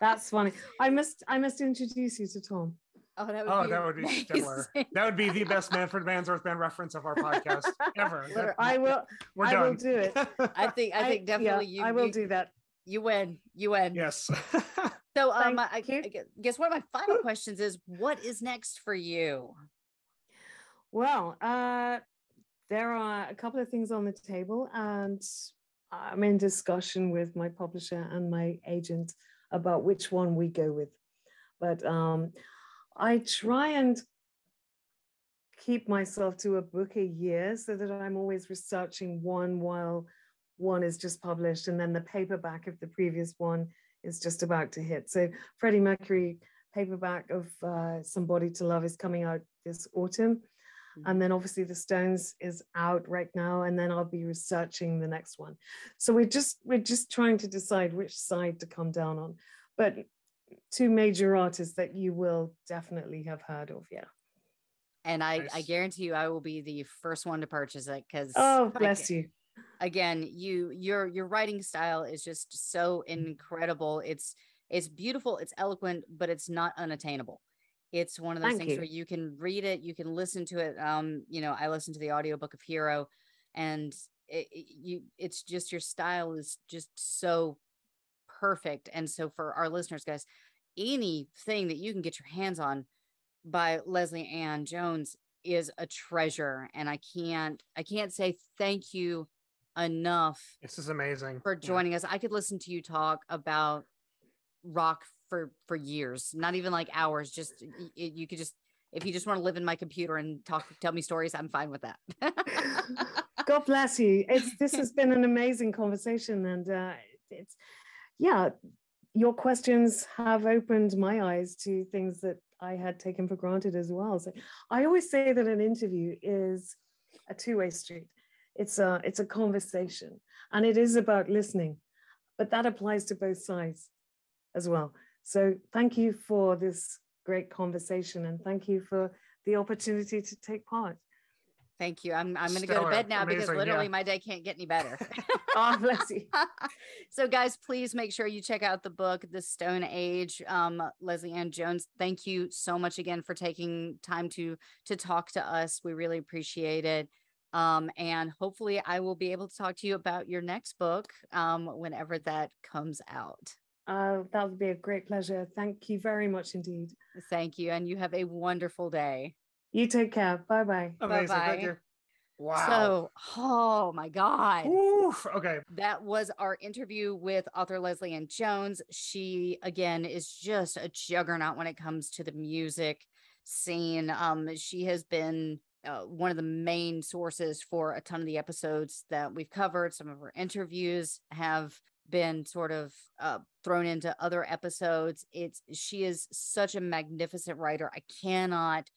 That's funny. I must I must introduce you to Tom. oh that would Oh, be that would be stellar. That would be the best Manfred Mann's Earth Band reference of our podcast ever. I will We're I done. will do it. I think I think yeah, definitely you I will you, do that. you win you win. yes. So um, I, I guess one of my final questions is, what is next for you? Well, uh, there are a couple of things on the table, and I'm in discussion with my publisher and my agent about which one we go with. But um, I try and keep myself to a book a year so that I'm always researching one while one is just published, and then the paperback of the previous one is just about to hit. So Freddie Mercury paperback of uh, Somebody to Love is coming out this autumn. And then obviously the Stones is out right now, and then I'll be researching the next one. So we're just we're just trying to decide which side to come down on. But two major artists that you will definitely have heard of, yeah. And I, I guarantee you, I will be the first one to purchase it because Oh, bless you. Again you your your writing style is just so incredible. It's it's beautiful it's eloquent but it's not unattainable. It's one of those Thank things you. where you can read it you can listen to it um you know i listened to the audiobook of hero and it, it- you it's just your style is just so perfect. And so for our listeners guys anything that you can get your hands on by Lesley-Ann Jones is a treasure and i can't i can't say thank you enough this is amazing. for Yeah. joining us. I could listen to you talk about rock for for years, not even like hours. Just y- y- you could just if you just want to live in my computer and talk, tell me stories. I'm fine with that. God bless you. It's this has been an amazing conversation, and uh, it's yeah, your questions have opened my eyes to things that I had taken for granted as well. So I always say that an interview is a two-way street. It's a it's a conversation, and it is about listening, but that applies to both sides as well. So thank you for this great conversation, and thank you for the opportunity to take part. Thank you. I'm I'm gonna go to bed now because literally yeah. my day can't get any better. Oh, bless you. so guys please make sure you check out the book the stone age um Lesley-Ann Jones thank you so much again for taking time to to talk to us we really appreciate it um and hopefully i will be able to talk to you about your next book um whenever that comes out Uh, that would be a great pleasure. Thank you very much indeed. thank you and you have a wonderful day You take care. Bye bye. Amazing. Bye-bye. Thank you. Wow. so oh my god Oof. Okay. that was our interview with author Lesley-Ann Jones. She again is just a juggernaut when it comes to the music scene. Um, she has been uh, one of the main sources for a ton of the episodes that we've covered. Some of her interviews have been sort of uh, thrown into other episodes. It's she is such a magnificent writer. I cannot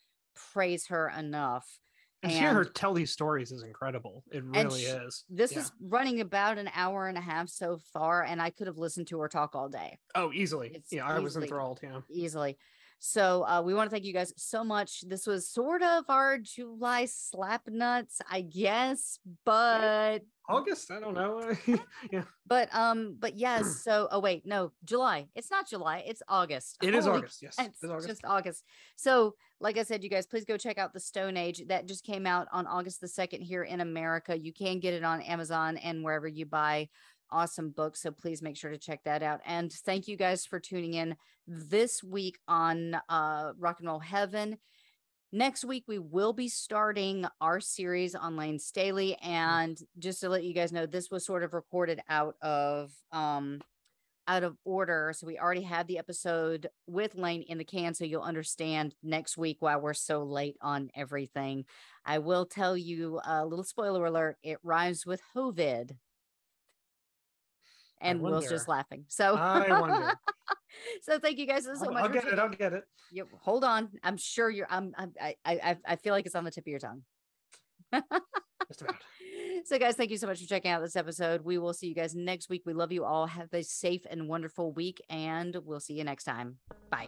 praise her enough. And, hear her tell these stories is incredible. It really sh- is. This Yeah. is running about an hour and a half so far, and I could have listened to her talk all day Oh, easily. It's yeah, I was easily- enthralled. Yeah. easily. So uh, we want to thank you guys so much. This was sort of our July slap nuts, I guess, but August. I don't know. yeah. but um, but yes. So oh wait, no, July. It's not July. It's August. It is Holy August. Yes. It's It's August. just August. So, like I said, you guys, please go check out the Stone Age. That just came out on August the 2nd here in America. You can get it on Amazon and wherever you buy awesome book. So please make sure to check that out. And thank you guys for tuning in this week on uh Rock and Roll Heaven. Next week, we will be starting our series on Layne Staley. And just to let you guys know, this was sort of recorded out of um out of order. So we already had the episode with Layne in the can. So you'll understand next week why we're so late on everything. I will tell you a little spoiler alert. It rhymes with Hovid. And Will's just laughing. So I wonder. so thank you guys so I'll, much. I'll get it. I'll get it. yeah, hold on. I'm sure you're. I'm. I'm I, I. I feel like it's on the tip of your tongue. Just about. So, guys, thank you so much for checking out this episode. We will see you guys next week. We love you all. Have a safe and wonderful week, and we'll see you next time. Bye.